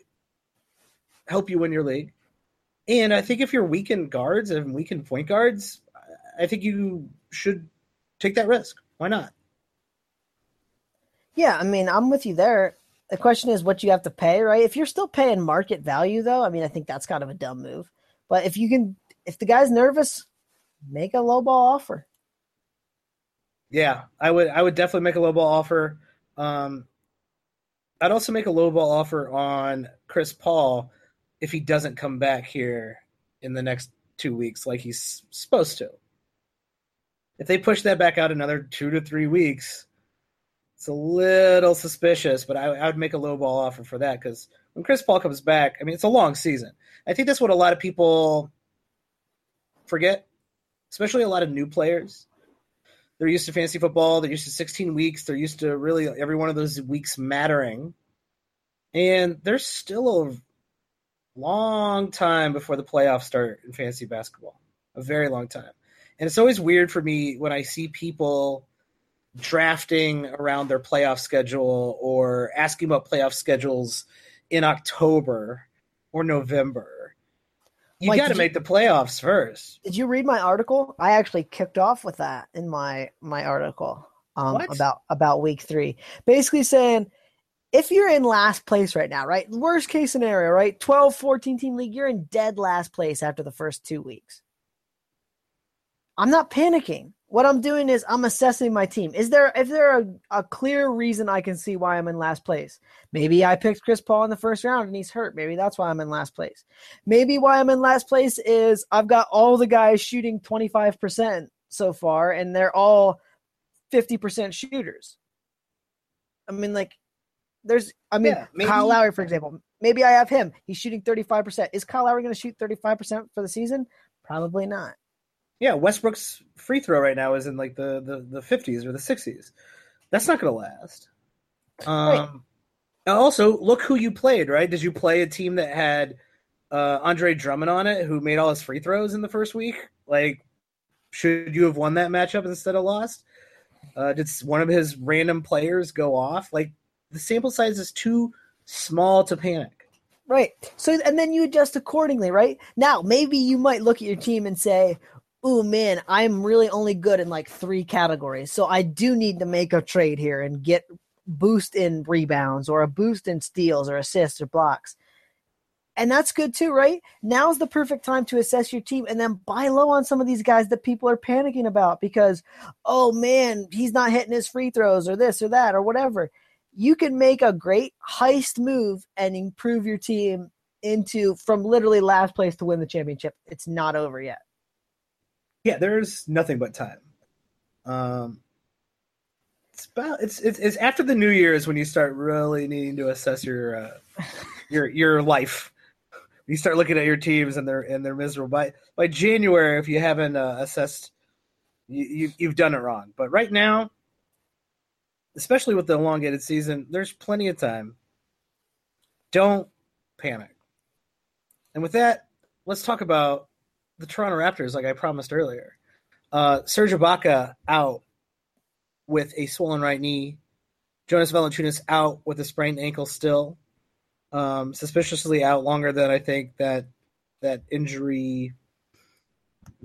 help you win your league. And I think if you're weakened guards and weakened point guards, I think you should take that risk. Why not? Yeah, I mean, I'm with you there. The question is what you have to pay, right? If you're still paying market value, though, I mean, I think that's kind of a dumb move. But if you can, if the guy's nervous, make a low ball offer. Yeah, I would. I would definitely make a low ball offer. Um, I'd also make a low ball offer on Chris Paul if he doesn't come back here in the next two weeks like he's supposed to. If they push that back out another two to three weeks, it's a little suspicious, but I, I would make a low ball offer for that because when Chris Paul comes back, I mean, it's a long season. I think that's what a lot of people forget, especially a lot of new players. They're used to fantasy football. They're used to 16 weeks. They're used to really every one of those weeks mattering. And there's still a long time before the playoffs start in fantasy basketball. A very long time. And it's always weird for me when I see people drafting around their playoff schedule or asking about playoff schedules in October or November. You got to make the playoffs first. Did you read my article? I actually kicked off with that in my my article um, about about week three, basically saying if you're in last place right now, right? Worst case scenario, right? 12, 14 team league, you're in dead last place after the first two weeks. I'm not panicking. What I'm doing is I'm assessing my team. Is there if there a, a clear reason I can see why I'm in last place? Maybe I picked Chris Paul in the first round and he's hurt. Maybe that's why I'm in last place. Maybe why I'm in last place is I've got all the guys shooting 25% so far and they're all 50% shooters. I mean like there's, I mean, yeah, maybe, Kyle Lowry, for example. Maybe I have him. He's shooting 35%. Is Kyle Lowry going to shoot 35% for the season? Probably not. Yeah, Westbrook's free throw right now is in like the the, the 50s or the 60s. That's not going to last. Um, right. Also, look who you played, right? Did you play a team that had uh, Andre Drummond on it who made all his free throws in the first week? Like, should you have won that matchup instead of lost? Uh, did one of his random players go off? Like, the sample size is too small to panic. Right. So and then you adjust accordingly, right? Now, maybe you might look at your team and say, "Oh man, I'm really only good in like three categories. So I do need to make a trade here and get boost in rebounds or a boost in steals or assists or blocks." And that's good too, right? Now's the perfect time to assess your team and then buy low on some of these guys that people are panicking about because, oh man, he's not hitting his free throws or this or that or whatever you can make a great heist move and improve your team into from literally last place to win the championship. It's not over yet. Yeah, there's nothing but time. Um, it's about it's it's, it's after the New Year's when you start really needing to assess your uh, your your life. You start looking at your teams and they're and they're miserable. By by January, if you haven't uh, assessed, you, you you've done it wrong. But right now, especially with the elongated season, there's plenty of time. Don't panic. And with that, let's talk about the Toronto Raptors, like I promised earlier. Uh, Serge Ibaka out with a swollen right knee. Jonas Valanciunas out with a sprained ankle still. Um, suspiciously out longer than I think that that injury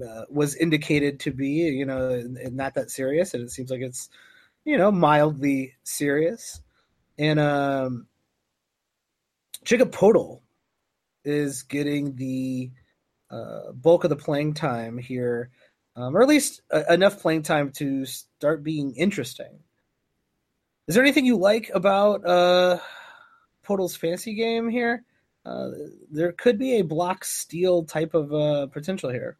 uh, was indicated to be. You know, not that serious, and it seems like it's you know mildly serious. And um, Jakob Poeltl is getting the uh, bulk of the playing time here um, or at least uh, enough playing time to start being interesting. Is there anything you like about uh, Poeltl's fantasy game here? Uh, there could be a block steal type of uh, potential here.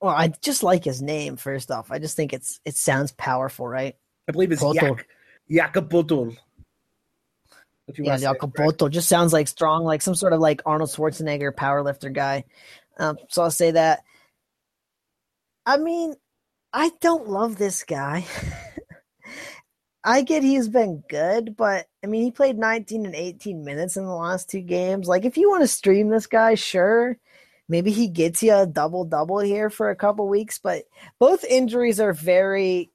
Well, I just like his name. First off, I just think it's it sounds powerful, right? I believe it's Yak, Jakob Poeltl. Yeah, Jakob Poeltl just sounds like strong, like some sort of like Arnold Schwarzenegger powerlifter guy. Um, so I'll say that. I mean, I don't love this guy. <laughs> I get he's been good, but I mean, he played 19 and 18 minutes in the last two games. Like, if you want to stream this guy, sure. Maybe he gets you a double double here for a couple weeks, but both injuries are very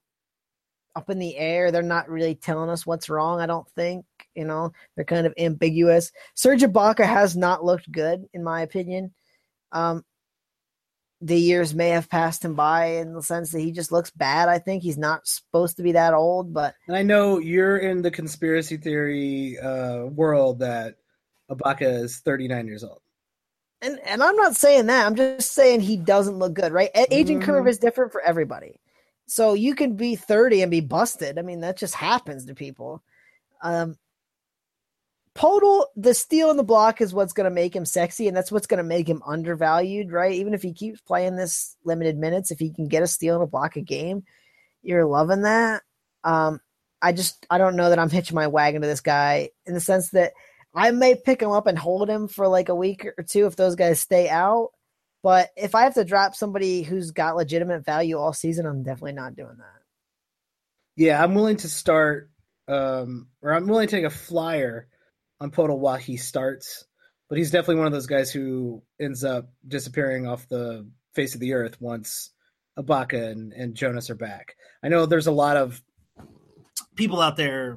up in the air. They're not really telling us what's wrong, I don't think. You know, they're kind of ambiguous. Serge Ibaka has not looked good, in my opinion. Um, the years may have passed him by in the sense that he just looks bad. I think he's not supposed to be that old, but and I know you're in the conspiracy theory uh, world that Ibaka is 39 years old. And and I'm not saying that. I'm just saying he doesn't look good, right? Aging mm-hmm. curve is different for everybody. So you can be 30 and be busted. I mean, that just happens to people. Um, Poeltl, the steal in the block is what's going to make him sexy, and that's what's going to make him undervalued, right? Even if he keeps playing this limited minutes, if he can get a steal and a block a game, you're loving that. Um, I just I don't know that I'm hitching my wagon to this guy in the sense that I may pick him up and hold him for like a week or two if those guys stay out. But if I have to drop somebody who's got legitimate value all season, I'm definitely not doing that. Yeah, I'm willing to start, um, or I'm willing to take a flyer on Poeltl while he starts, but he's definitely one of those guys who ends up disappearing off the face of the earth once Ibaka and, and Jonas are back. I know there's a lot of people out there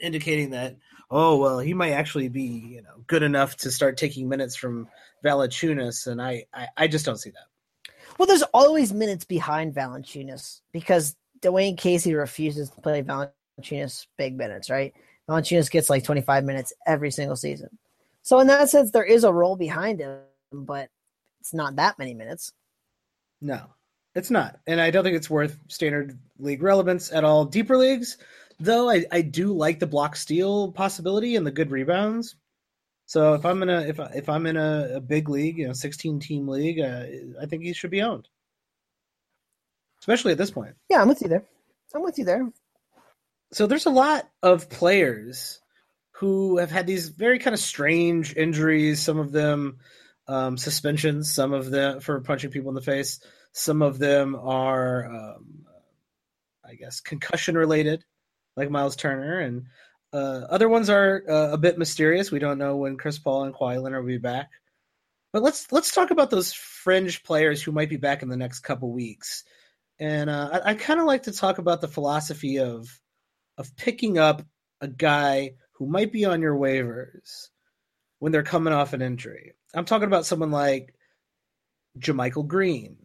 indicating that, oh well, he might actually be you know good enough to start taking minutes from Valanciunas, and I, I, I just don't see that. Well, there's always minutes behind Valanciunas because Dwayne Casey refuses to play Valanciunas big minutes, right? Valanciunas gets like 25 minutes every single season. So in that sense, there is a role behind him, but it's not that many minutes. No, it's not. And I don't think it's worth standard league relevance at all. Deeper leagues, though, I, I do like the block steal possibility and the good rebounds. So if I'm in a if if I'm in a, a big league, you know, 16 team league, uh, I think he should be owned, especially at this point. Yeah, I'm with you there. I'm with you there so there's a lot of players who have had these very kind of strange injuries. Some of them um, suspensions, some of them for punching people in the face. Some of them are, um, I guess, concussion related, like Miles Turner, and uh, other ones are uh, a bit mysterious. We don't know when Chris Paul and Kawhi Leonard will be back. But let's let's talk about those fringe players who might be back in the next couple weeks. And uh, I, I kind of like to talk about the philosophy of of picking up a guy who might be on your waivers when they're coming off an injury. I'm talking about someone like JaMychal Green,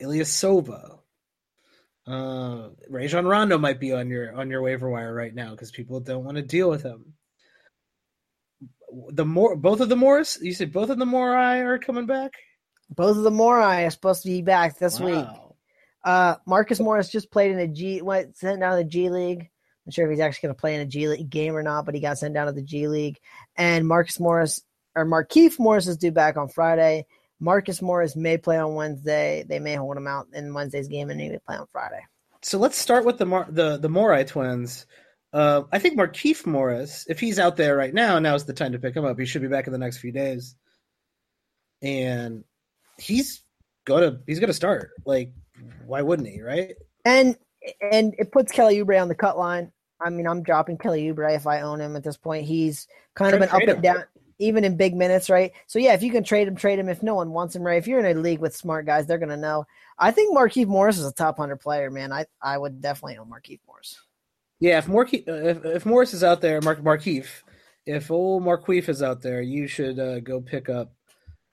Ilyasova. Uh, Rajon Rondo might be on your on your waiver wire right now because people don't want to deal with him. The more both of the Morris, you said both of the Morai are coming back. Both of the Morai are supposed to be back this wow. week. Uh, Marcus Morris just played in a G, went sent down to the G League. I'm sure if he's actually going to play in a G League game or not, but he got sent down to the G League. And Marcus Morris or Markieff Morris is due back on Friday. Marcus Morris may play on Wednesday. They may hold him out in Wednesday's game, and he may play on Friday. So let's start with the Mar- the the Morai twins. Uh, I think Markieff Morris, if he's out there right now, now's the time to pick him up. He should be back in the next few days, and he's gonna he's gonna start. Like why wouldn't he? Right? And and it puts Kelly Oubre on the cut line. I mean, I'm dropping Kelly Oubre if I own him at this point. He's kind trade, of an up and down, even in big minutes, right? So yeah, if you can trade him, trade him. If no one wants him, right? If you're in a league with smart guys, they're gonna know. I think Markieff Morris is a top hundred player, man. I I would definitely own Markieff Morris. Yeah, if Markieff, if, if Morris is out there, Mark Markieff, if old Markieff is out there, you should uh, go pick up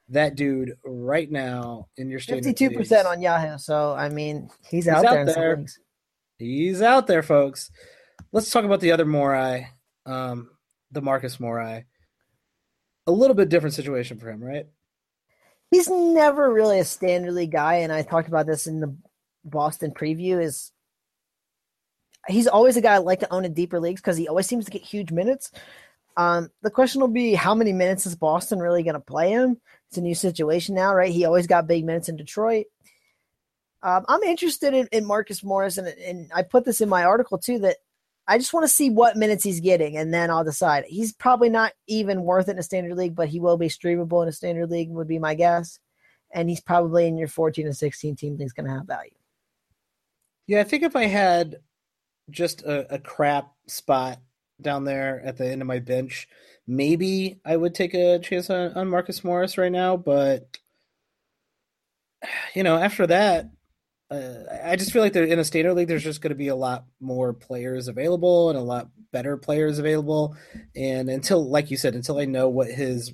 that dude right now in your stadium. Fifty-two percent on Yahoo. So I mean, he's, he's out, out, there. there. He's out there, folks. Let's talk about the other Morai, um, the Marcus Morey. A little bit different situation for him, right? He's never really a standard league guy, and I talked about this in the Boston preview. Is he's always a guy I like to own in deeper leagues because he always seems to get huge minutes. Um, the question will be how many minutes is Boston really going to play him? It's a new situation now, right? He always got big minutes in Detroit. Um, I'm interested in, in Marcus Morris, and, and I put this in my article too that I just want to see what minutes he's getting, and then I'll decide. He's probably not even worth it in a standard league, but he will be streamable in a standard league, would be my guess. And he's probably in your 14 and 16 team He's going to have value. Yeah, I think if I had just a, a crap spot down there at the end of my bench, maybe I would take a chance on, on Marcus Morris right now. But <sighs> you know, after that, uh, I just feel like in a standard league, there's just going to be a lot more players available and a lot better players available. And until, like you said, until I know what his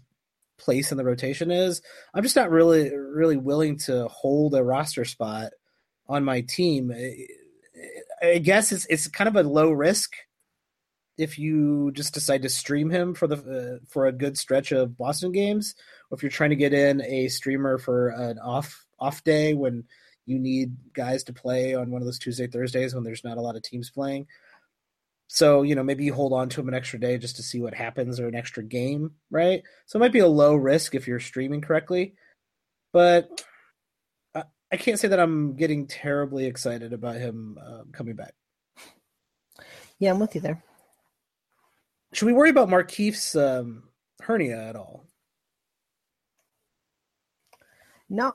place in the rotation is, I'm just not really, really willing to hold a roster spot on my team. I guess it's it's kind of a low risk if you just decide to stream him for the uh, for a good stretch of Boston games, or if you're trying to get in a streamer for an off off day when you need guys to play on one of those Tuesday Thursdays when there's not a lot of teams playing. So you know maybe you hold on to him an extra day just to see what happens or an extra game, right? So it might be a low risk if you're streaming correctly, but I, I can't say that I'm getting terribly excited about him uh, coming back. Yeah, I'm with you there. Should we worry about Markieff's um, hernia at all? No,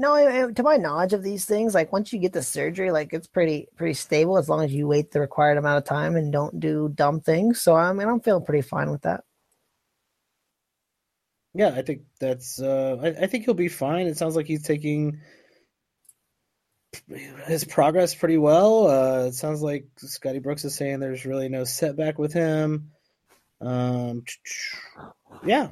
no. To my knowledge of these things, like once you get the surgery, like it's pretty pretty stable as long as you wait the required amount of time and don't do dumb things. So I mean, I'm feeling pretty fine with that. Yeah, I think that's. Uh, I, I think he'll be fine. It sounds like he's taking his progress pretty well. Uh, it sounds like Scotty Brooks is saying there's really no setback with him. Um, <tsk> yeah,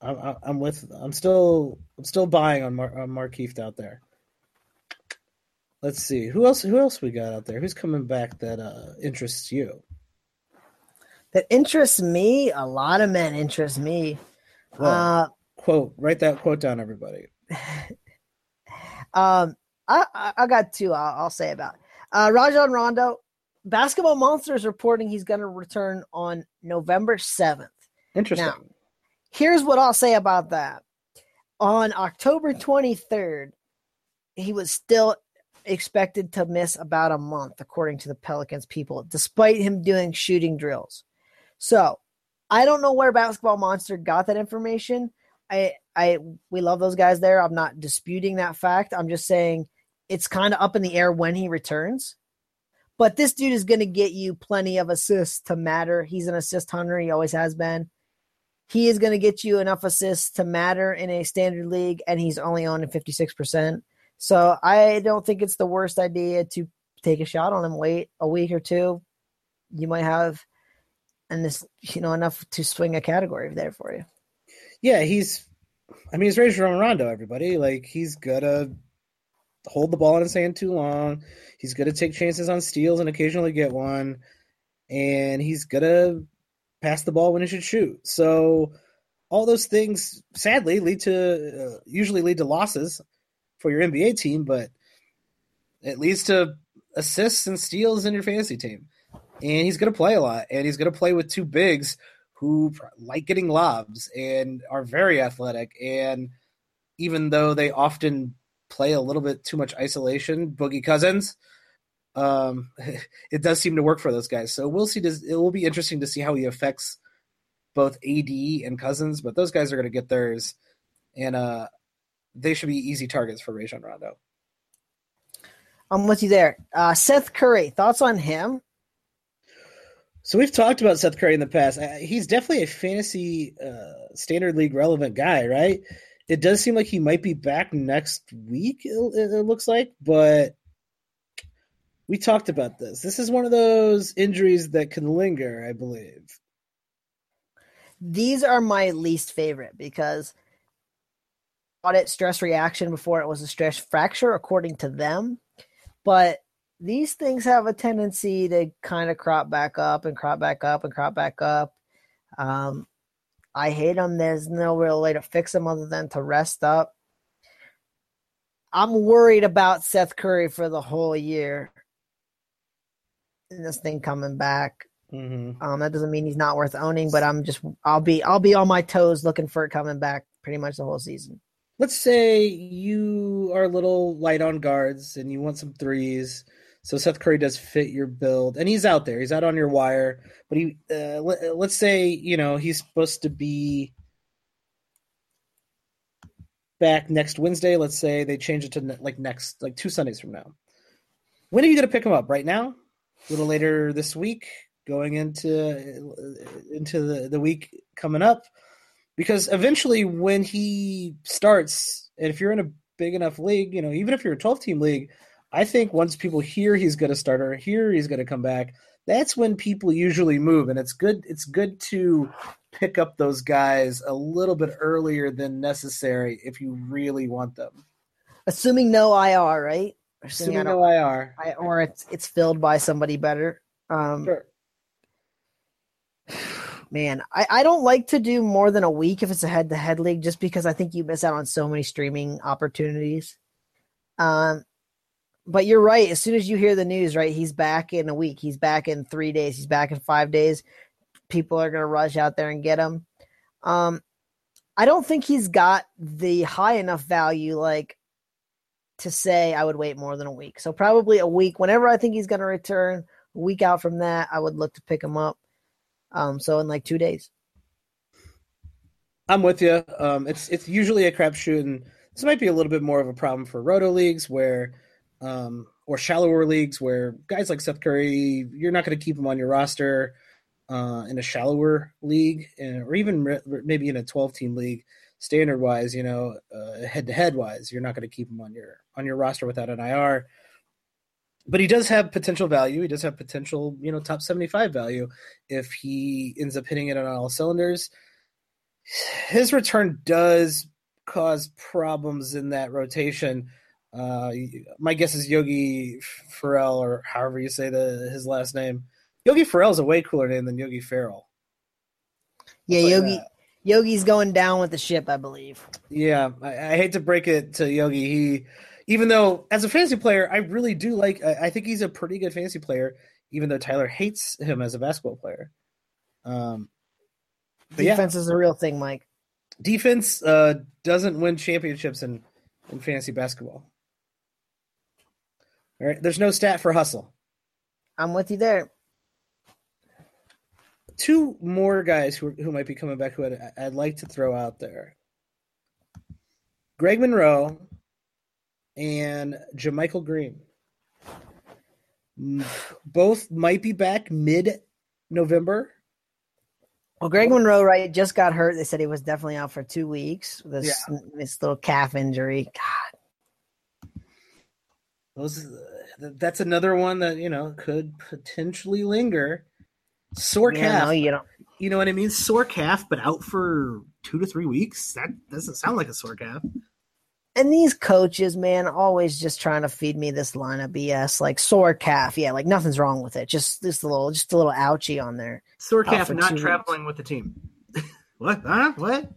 I, am with. I'm still. I'm still buying on, Mar, on Markieff out there. Let's see who else. Who else we got out there? Who's coming back that uh, interests you? That interests me. A lot of men interest me. Well, uh, quote. Write that quote down, everybody. <laughs> um, I I got two. I'll, I'll say about uh, Rajon Rondo. Basketball Monster is reporting he's going to return on November 7th. Interesting. Now, here's what I'll say about that. On October 23rd, he was still expected to miss about a month, according to the Pelicans people, despite him doing shooting drills. So I don't know where Basketball Monster got that information. I I we love those guys there. I'm not disputing that fact. I'm just saying it's kind of up in the air when he returns. But this dude is going to get you plenty of assists to matter. He's an assist hunter. He always has been. He is going to get you enough assists to matter in a standard league, and he's only on at 56%. So I don't think it's the worst idea to take a shot on him. Wait a week or two. You might have and this you know enough to swing a category there for you. Yeah, he's I mean he's Rajon Rondo, everybody. Like he's gonna hold the ball in his hand too long. He's to take chances on steals and occasionally get one. And he's to pass the ball when he should shoot. So all those things sadly lead to uh, usually lead to losses for your NBA team, but it leads to assists and steals in your fantasy team. And he's going to play a lot and he's going to play with two bigs who like getting lobs and are very athletic and even though they often play a little bit too much isolation, Boogie Cousins. Um, <laughs> it does seem to work for those guys. So we'll see. Does it will be interesting to see how he affects both AD and Cousins, but those guys are going to get theirs, and uh, they should be easy targets for Rajon Rondo. I'm with you there. Uh, Seth Curry, thoughts on him? So we've talked about Seth Curry in the past. Uh, he's definitely a fantasy uh, standard league relevant guy, right? It does seem like he might be back next week. It, it looks like, but we talked about this. This is one of those injuries that can linger, I believe. These are my least favorite because it stress reaction before it was a stress fracture, according to them. But these things have a tendency to kind of crop back up and crop back up and crop back up. Um, I hate them. There's no real way to fix them other than to rest up. I'm worried about Seth Curry for the whole year. This thing coming back. Mm-hmm. Um, that doesn't mean he's not worth owning, but I'm just I'll be I'll be on my toes looking for it coming back pretty much the whole season. Let's say you are a little light on guards and you want some threes so Seth Curry does fit your build, and he's out there. He's out on your wire. But he, uh, let, let's say, you know, he's supposed to be back next Wednesday. Let's say they change it to ne- like next, like two Sundays from now. When are you going to pick him up? Right now? A little later this week, going into uh, into the, the week coming up, because eventually when he starts, and if you're in a big enough league, you know, even if you're a 12 team league I think once people hear he's going to start or hear he's going to come back, that's when people usually move, and it's good. It's good to pick up those guys a little bit earlier than necessary if you really want them. Assuming no IR, right? No IR, or it's it's filled by somebody better. Um, sure. Man, I, I don't like to do more than a week if it's a head to head league, just because I think you miss out on so many streaming opportunities. Um, but you're right. As soon as you hear the news, right, he's back in a week. He's back in three days. He's back in five days. People are going to rush out there and get him. Um, I don't think he's got the high enough value, like to say I would wait more than a week. So probably a week. Whenever I think he's going to return, a week out from that, I would look to pick him up. Um, so in like two days. I'm with you. Um, it's it's usually a crapshoot, and this might be a little bit more of a problem for roto leagues where um, or shallower leagues where guys like Seth Curry, you're not going to keep him on your roster uh, in a shallower league, or even re- maybe in a 12 team league. Standard wise, you know, head to head wise, you're not going to keep him on your on your roster without an IR. But he does have potential value. He does have potential, you know, top 75 value if he ends up hitting it on all cylinders. His return does cause problems in that rotation uh, my guess is Yogi Ferrell, or however you say the his last name. Yogi Ferrell is a way cooler name than Yogi Ferrell. Yeah, Yogi. Yogi's going down with the ship, I believe. Yeah, I, I, hate to break it to Yogi. He, even though as a fantasy player, I really do like. I, I think he's a pretty good fantasy player, even though Tyler hates him as a basketball player. Um, defense yeah. is a real thing, Mike. Defense uh, doesn't win championships in in fantasy basketball. All right, there's no stat for hustle. I'm with you there. Two more guys who who might be coming back who I'd, I'd like to throw out there. Greg Monroe and JaMychal Green. Both might be back mid November. Well, Greg Monroe, right, just got hurt. They said he was definitely out for two weeks with this, yeah. this little calf injury. God, those uh, that's another one that you know could potentially linger. Sore yeah, calf. No, you know, you know what I mean. Sore calf, but out for two to three weeks. That doesn't sound like a sore calf. And these coaches, man, always just trying to feed me this line of BS, like sore calf. Yeah, like nothing's wrong with it. Just this little, just a little ouchie on there. Sore calf, not traveling weeks. with the team. <laughs> what? Huh? What?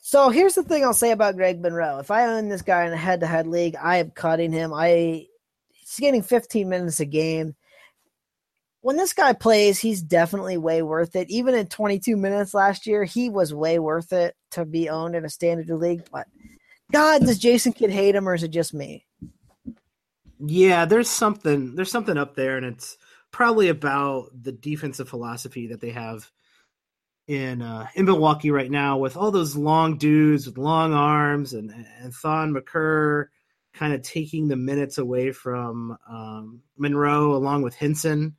So here's the thing I'll say about Greg Monroe. If I own this guy in a head to head league, I am cutting him. I he's getting 15 minutes a game. When this guy plays, he's definitely way worth it. Even in 22 minutes last year, he was way worth it to be owned in a standard league. But God, does Jason Kidd hate him or is it just me? Yeah, there's something there's something up there, and it's probably about the defensive philosophy that they have in uh, in Milwaukee right now with all those long dudes with long arms and and Thon Maker kind of taking the minutes away from um, Monroe along with Henson.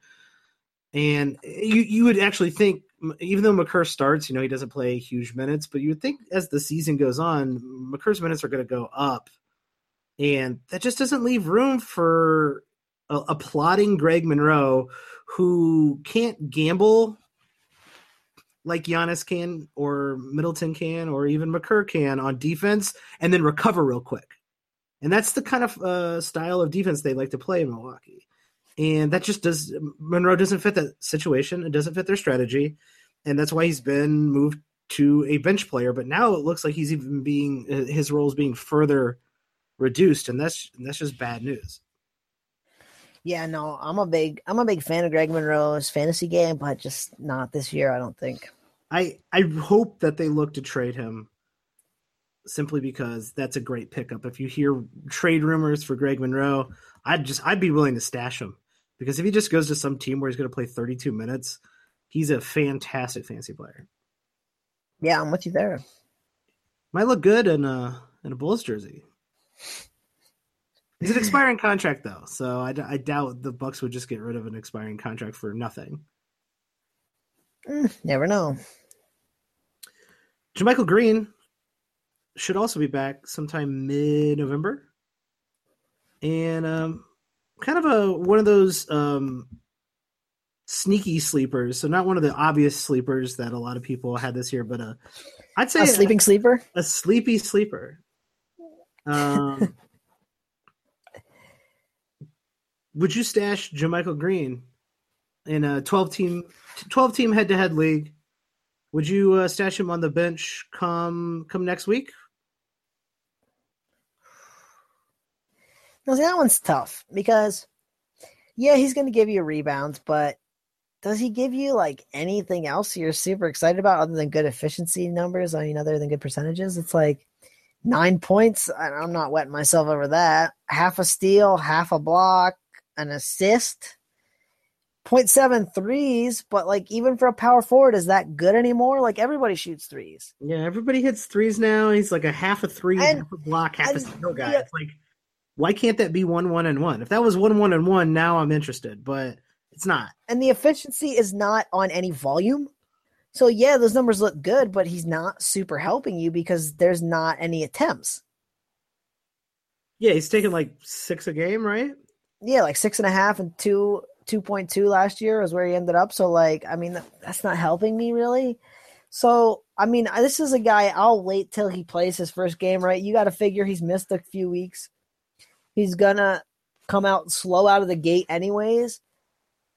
And you you would actually think, even though Maker starts, you know, he doesn't play huge minutes, but you would think as the season goes on, Maker's minutes are going to go up, and that just doesn't leave room for a, a plotting Greg Monroe who can't gamble like Giannis can, or Middleton can, or even Maker can on defense, and then recover real quick. And that's the kind of uh, style of defense they like to play in Milwaukee and that just does Monroe doesn't fit that situation. It doesn't fit their strategy, and that's why he's been moved to a bench player. But now it looks like he's even being his role is being further reduced, and that's that's just bad news. Yeah, no, I'm a big I'm a big fan of Greg Monroe's fantasy game, but just not this year. I don't think. I I hope that they look to trade him simply because that's a great pickup. If you hear trade rumors for Greg Monroe, I'd just I'd be willing to stash him because if he just goes to some team where he's going to play 32 minutes, he's a fantastic fantasy player. Yeah, I'm with you there. Might look good in a in a Bulls jersey. He's an <laughs> expiring contract though, so I, I doubt the Bucks would just get rid of an expiring contract for nothing. Mm, never know. JaMychal Green should also be back sometime mid November, and um, kind of a one of those um, sneaky sleepers. So not one of the obvious sleepers that a lot of people had this year, but uh, I'd say a sleeping a, sleeper, a sleepy sleeper. Um, <laughs> would you stash JaMychal Green in a twelve team twelve team head to head league? Would you uh, stash him on the bench come come next week? Now, see, that one's tough because, yeah, he's going to give you rebounds, but does he give you like anything else you're super excited about other than good efficiency numbers? I mean, other than good percentages? It's like nine points. I'm not wetting myself over that. Half a steal, half a block, an assist. 0.7 threes, but like even for a power forward, is that good anymore? Like everybody shoots threes. Yeah, everybody hits threes now. He's like a half a three, and, half a block, half and, a steal guy. Yeah, it's like why can't that be one one and one? If that was one one and one, now I'm interested, but it's not. And the efficiency is not on any volume. So yeah, those numbers look good, but he's not super helping you because there's not any attempts. Yeah, he's taking like six a game, right? Yeah, like six and a half and two two point two last year is where he ended up. So like, I mean, that's not helping me really. So I mean, this is a guy. I'll wait till he plays his first game, right? You got to figure he's missed a few weeks he's gonna come out slow out of the gate anyways.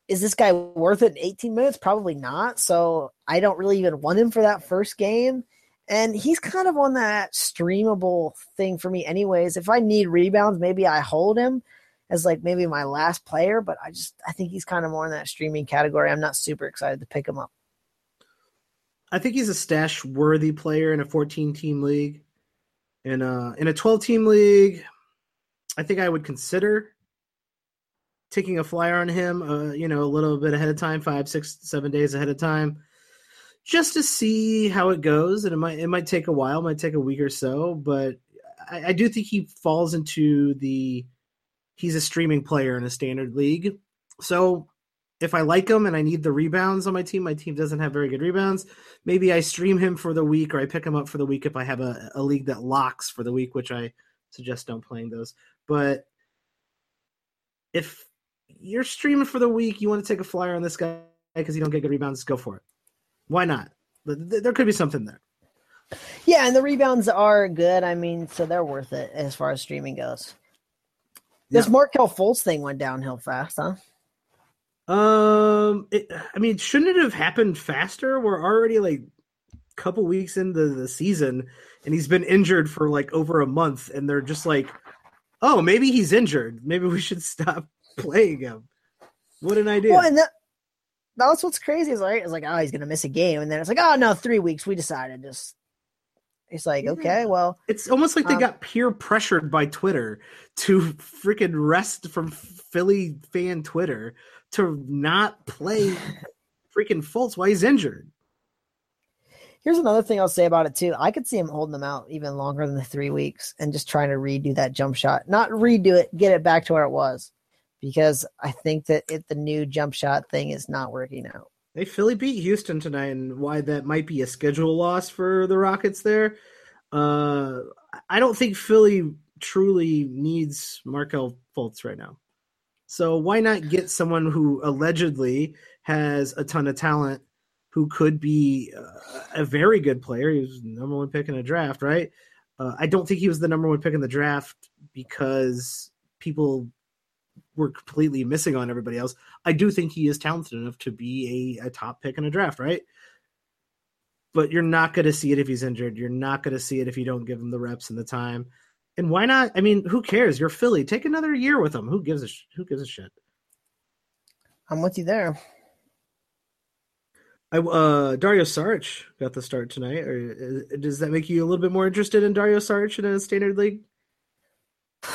Is this guy worth it in 18 minutes? Probably not. So I don't really even want him for that first game. And he's kind of on that streamable thing for me, anyways. If I need rebounds, maybe I hold him as like maybe my last player, but I just I think he's kind of more in that streaming category. I'm not super excited to pick him up. I think he's a stash worthy player in a 14 team league. In a in a 12 team league, I think I would consider taking a flyer on him, uh, you know, a little bit ahead of time, five, six, seven days ahead of time, just to see how it goes. And it might it might take a while, might take a week or so, but I, I do think he falls into the he's a streaming player in a standard league. So if I like him and I need the rebounds on my team, my team doesn't have very good rebounds. Maybe I stream him for the week or I pick him up for the week if I have a, a league that locks for the week, which I suggest don't playing those. But if you're streaming for the week, you want to take a flyer on this guy because you don't get good rebounds, go for it. Why not? There could be something there. Yeah, and the rebounds are good. I mean, so they're worth it as far as streaming goes. This yeah. Markelle Fultz thing went downhill fast, huh? Um, it, I mean, shouldn't it have happened faster? We're already like a couple weeks into the season, and he's been injured for like over a month, and they're just like, oh, maybe he's injured. Maybe we should stop <laughs> playing him. What an idea. Well, and that, that's what's crazy is like, it's like, oh, he's going to miss a game. And then it's like, oh, no, three weeks. We decided just. It's like, okay, well. It's almost like they um, got peer pressured by Twitter to freaking rest from Philly fan Twitter to not play <laughs> freaking Fultz while he's injured. Here's another thing I'll say about it too. I could see him holding them out even longer than the three weeks and just trying to redo that jump shot. Not redo it, get it back to where it was. because I think that it, the new jump shot thing is not working out. They Philly beat Houston tonight, and why that might be a schedule loss for the Rockets there. Uh, I don't think Philly truly needs Markelle Fultz right now. So why not get someone who allegedly has a ton of talent, who could be uh, a very good player? He was number one pick in a draft, right? Uh, I don't think he was the number one pick in the draft because people were completely missing on everybody else. I do think he is talented enough to be a, a top pick in a draft, right? But you're not going to see it if he's injured. You're not going to see it if you don't give him the reps and the time. And why not? I mean, who cares? You're Philly. Take another year with him. Who gives a who gives a shit? I'm with you there. I, uh, Dario Saric got the start tonight. Or uh, does that make you a little bit more interested in Dario Saric in a standard league? <sighs>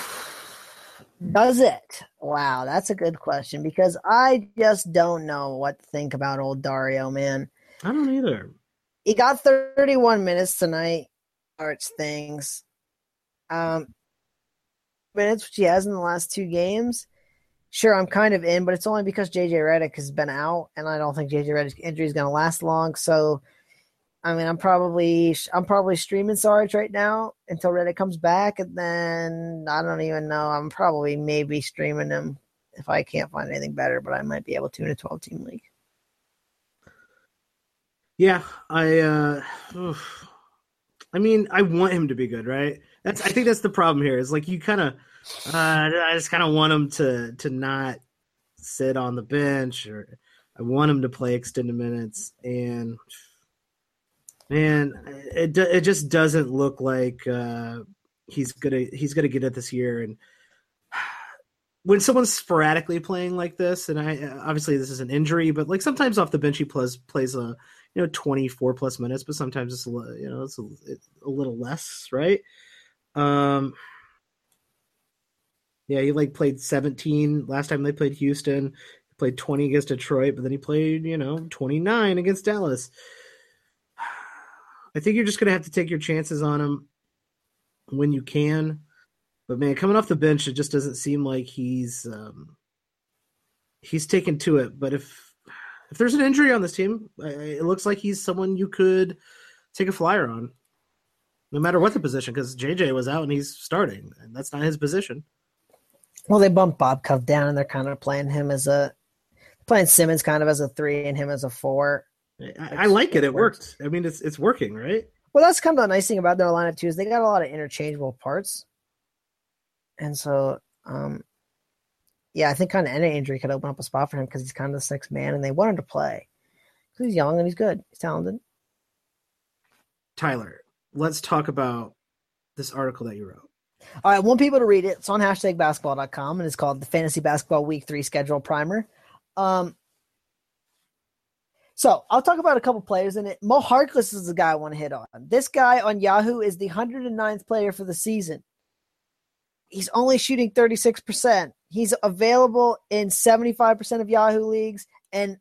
Does it? Wow, that's a good question because I just don't know what to think about old Dario, man. I don't either. He got 31 minutes tonight. Arts things. Um, minutes which he has in the last two games. Sure, I'm kind of in, but it's only because JJ Redick has been out, and I don't think JJ Redick's injury is going to last long. So I mean, I'm probably I'm probably streaming Sarge right now until Redick comes back, and then I don't even know. I'm probably maybe streaming him if I can't find anything better, but I might be able to in a 12 team league. Yeah, I. uh oof. I mean, I want him to be good, right? That's I think that's the problem here. Is like you kind of, uh, I just kind of want him to to not sit on the bench, or I want him to play extended minutes, and Man, it it just doesn't look like uh, he's gonna he's gonna get it this year. And <sighs> when someone's sporadically playing like this, and I obviously this is an injury, but like sometimes off the bench he plays plays a you know twenty four plus minutes, but sometimes it's a you know it's a, a little less, right? Um, yeah, he like played seventeen last time they played Houston. He played twenty against Detroit, but then he played you know twenty nine against Dallas. <sighs> I think you're just going to have to take your chances on him when you can. But man, coming off the bench, it just doesn't seem like he's um, he's taken to it. But if if there's an injury on this team, it looks like he's someone you could take a flyer on, no matter what the position. Because JJ was out and he's starting, and that's not his position. Well, they bumped Bob Cove down, and they're kind of playing him as a playing Simmons kind of as a three and him as a four. I, I like it. It worked. I mean, it's it's working, right? Well, that's kind of the nice thing about their lineup too is they got a lot of interchangeable parts, and so um, yeah, I think kind of any injury could open up a spot for him because he's kind of the sixth man, and they want him to play because he's young and he's good, he's talented. Tyler, let's talk about this article that you wrote. All right, I want people to read it. It's on hashtag basketball.com and it's called the Fantasy Basketball Week 3 Schedule Primer. Um, so I'll talk about a couple players in it. Mo Harkless is the guy I want to hit on. This guy on Yahoo is the 109th player for the season. He's only shooting 36%. He's available in 75% of Yahoo leagues and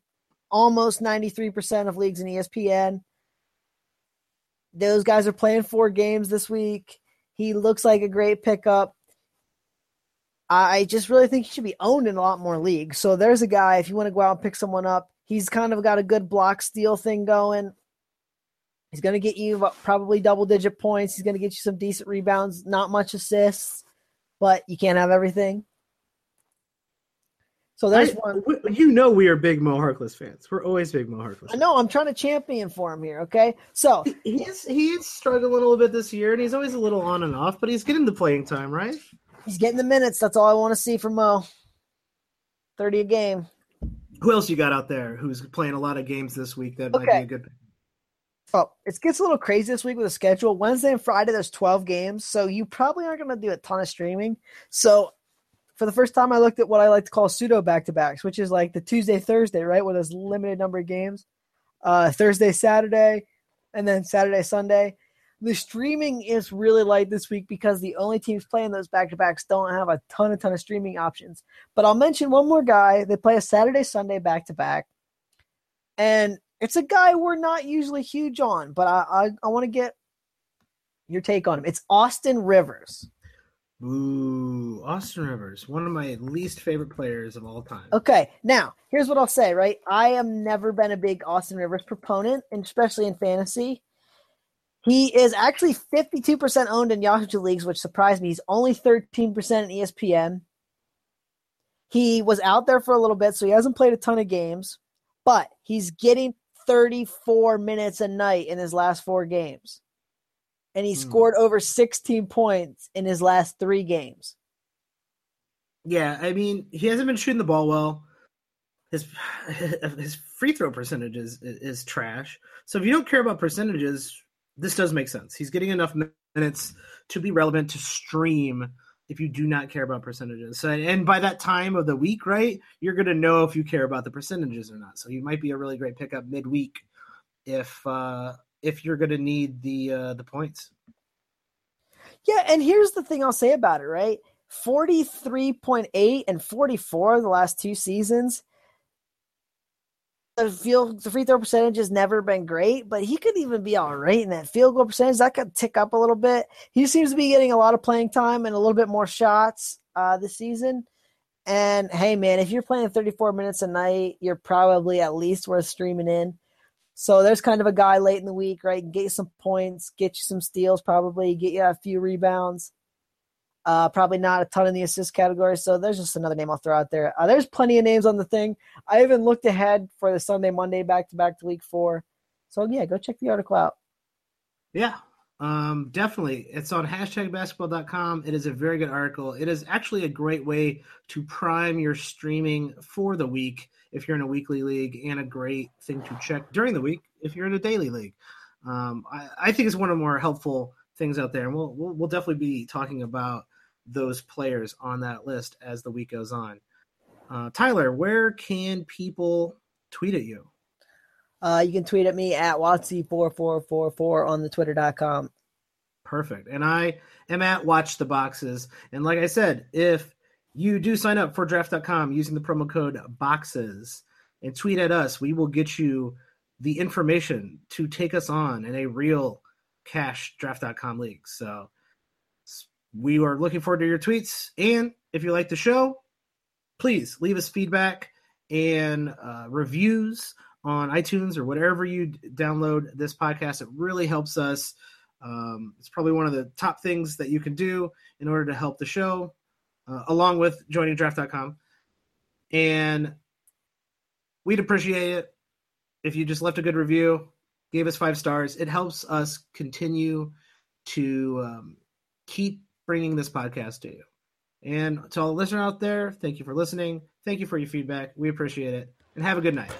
almost 93% of leagues in ESPN. Those guys are playing four games this week. He looks like a great pickup. I just really think he should be owned in a lot more leagues. So there's a guy, if you want to go out and pick someone up, He's kind of got a good block steal thing going. He's going to get you probably double digit points. He's going to get you some decent rebounds, not much assists, but you can't have everything. So that's I, one. You know we are big Mo Harkless fans. We're always big Mo Harkless. I know. I'm trying to champion for him here. Okay, so he's he's struggling a little bit this year, and he's always a little on and off, but he's getting the playing time, right? He's getting the minutes. That's all I want to see from Mo. Thirty a game. Who else you got out there who's playing a lot of games this week that okay. might be a good Oh, it gets a little crazy this week with the schedule. Wednesday and Friday, there's 12 games, so you probably aren't going to do a ton of streaming. So, for the first time, I looked at what I like to call pseudo back to backs, which is like the Tuesday, Thursday, right? with there's limited number of games. Uh, Thursday, Saturday, and then Saturday, Sunday. The streaming is really light this week because the only teams playing those back to backs don't have a ton, a ton of streaming options. But I'll mention one more guy. They play a Saturday, Sunday back to back, and it's a guy we're not usually huge on, but I I, I want to get your take on him. It's Austin Rivers. Boo. Austin Rivers, one of my least favorite players of all time. Okay, now here's what I'll say, right? I have never been a big Austin Rivers proponent, and especially in fantasy. He is actually 52% owned in Yahoo leagues, which surprised me. He's only 13% in ESPN. He was out there for a little bit, so he hasn't played a ton of games, but he's getting 34 minutes a night in his last four games. And he hmm. scored over 16 points in his last three games. Yeah, I mean, he hasn't been shooting the ball well. His <sighs> his free throw percentage is, is trash. So if you don't care about percentages, this does make sense. He's getting enough minutes to be relevant to stream if you do not care about percentages. So, and by that time of the week, right, you're going to know if you care about the percentages or not. So he might be a really great pickup midweek if uh, if you're going to need the uh, the points. Yeah, and here's the thing I'll say about it, right? 43.8 and 44 the last two seasons the field the free throw percentage has never been great, but he could even be all right in that field goal percentage. That could tick up a little bit. He seems to be getting a lot of playing time and a little bit more shots uh, this season. And hey, man, if you're playing 34 minutes a night, you're probably at least worth streaming in. So there's kind of a guy late in the week, right? Get you some points, get you some steals, probably get you a few rebounds. Uh, probably not a ton in the assist category. So there's just another name I'll throw out there. Uh, there's plenty of names on the thing. I even looked ahead for the Sunday, Monday back to back to week four. So yeah, go check the article out. Yeah, um, definitely. It's on hashtag basketball.com. It is a very good article. It is actually a great way to prime your streaming for the week if you're in a weekly league, and a great thing to check during the week if you're in a daily league. Um, I, I, think it's one of the more helpful things out there, and we'll, we'll, we'll definitely be talking about those players on that list as the week goes on. Uh, Tyler, where can people tweet at you? Uh, you can tweet at me at Wattsy4444 on the twitter.com. Perfect. And I am at Watch the Boxes. And like I said, if you do sign up for draft.com using the promo code BOXES and tweet at us, we will get you the information to take us on in a real cash draft.com league. So we are looking forward to your tweets. And if you like the show, please leave us feedback and uh, reviews on iTunes or whatever you download this podcast. It really helps us. Um, it's probably one of the top things that you can do in order to help the show, uh, along with joining draft.com. And we'd appreciate it if you just left a good review, gave us five stars. It helps us continue to um, keep bringing this podcast to you. And to all the listeners out there, thank you for listening. Thank you for your feedback. We appreciate it. And have a good night.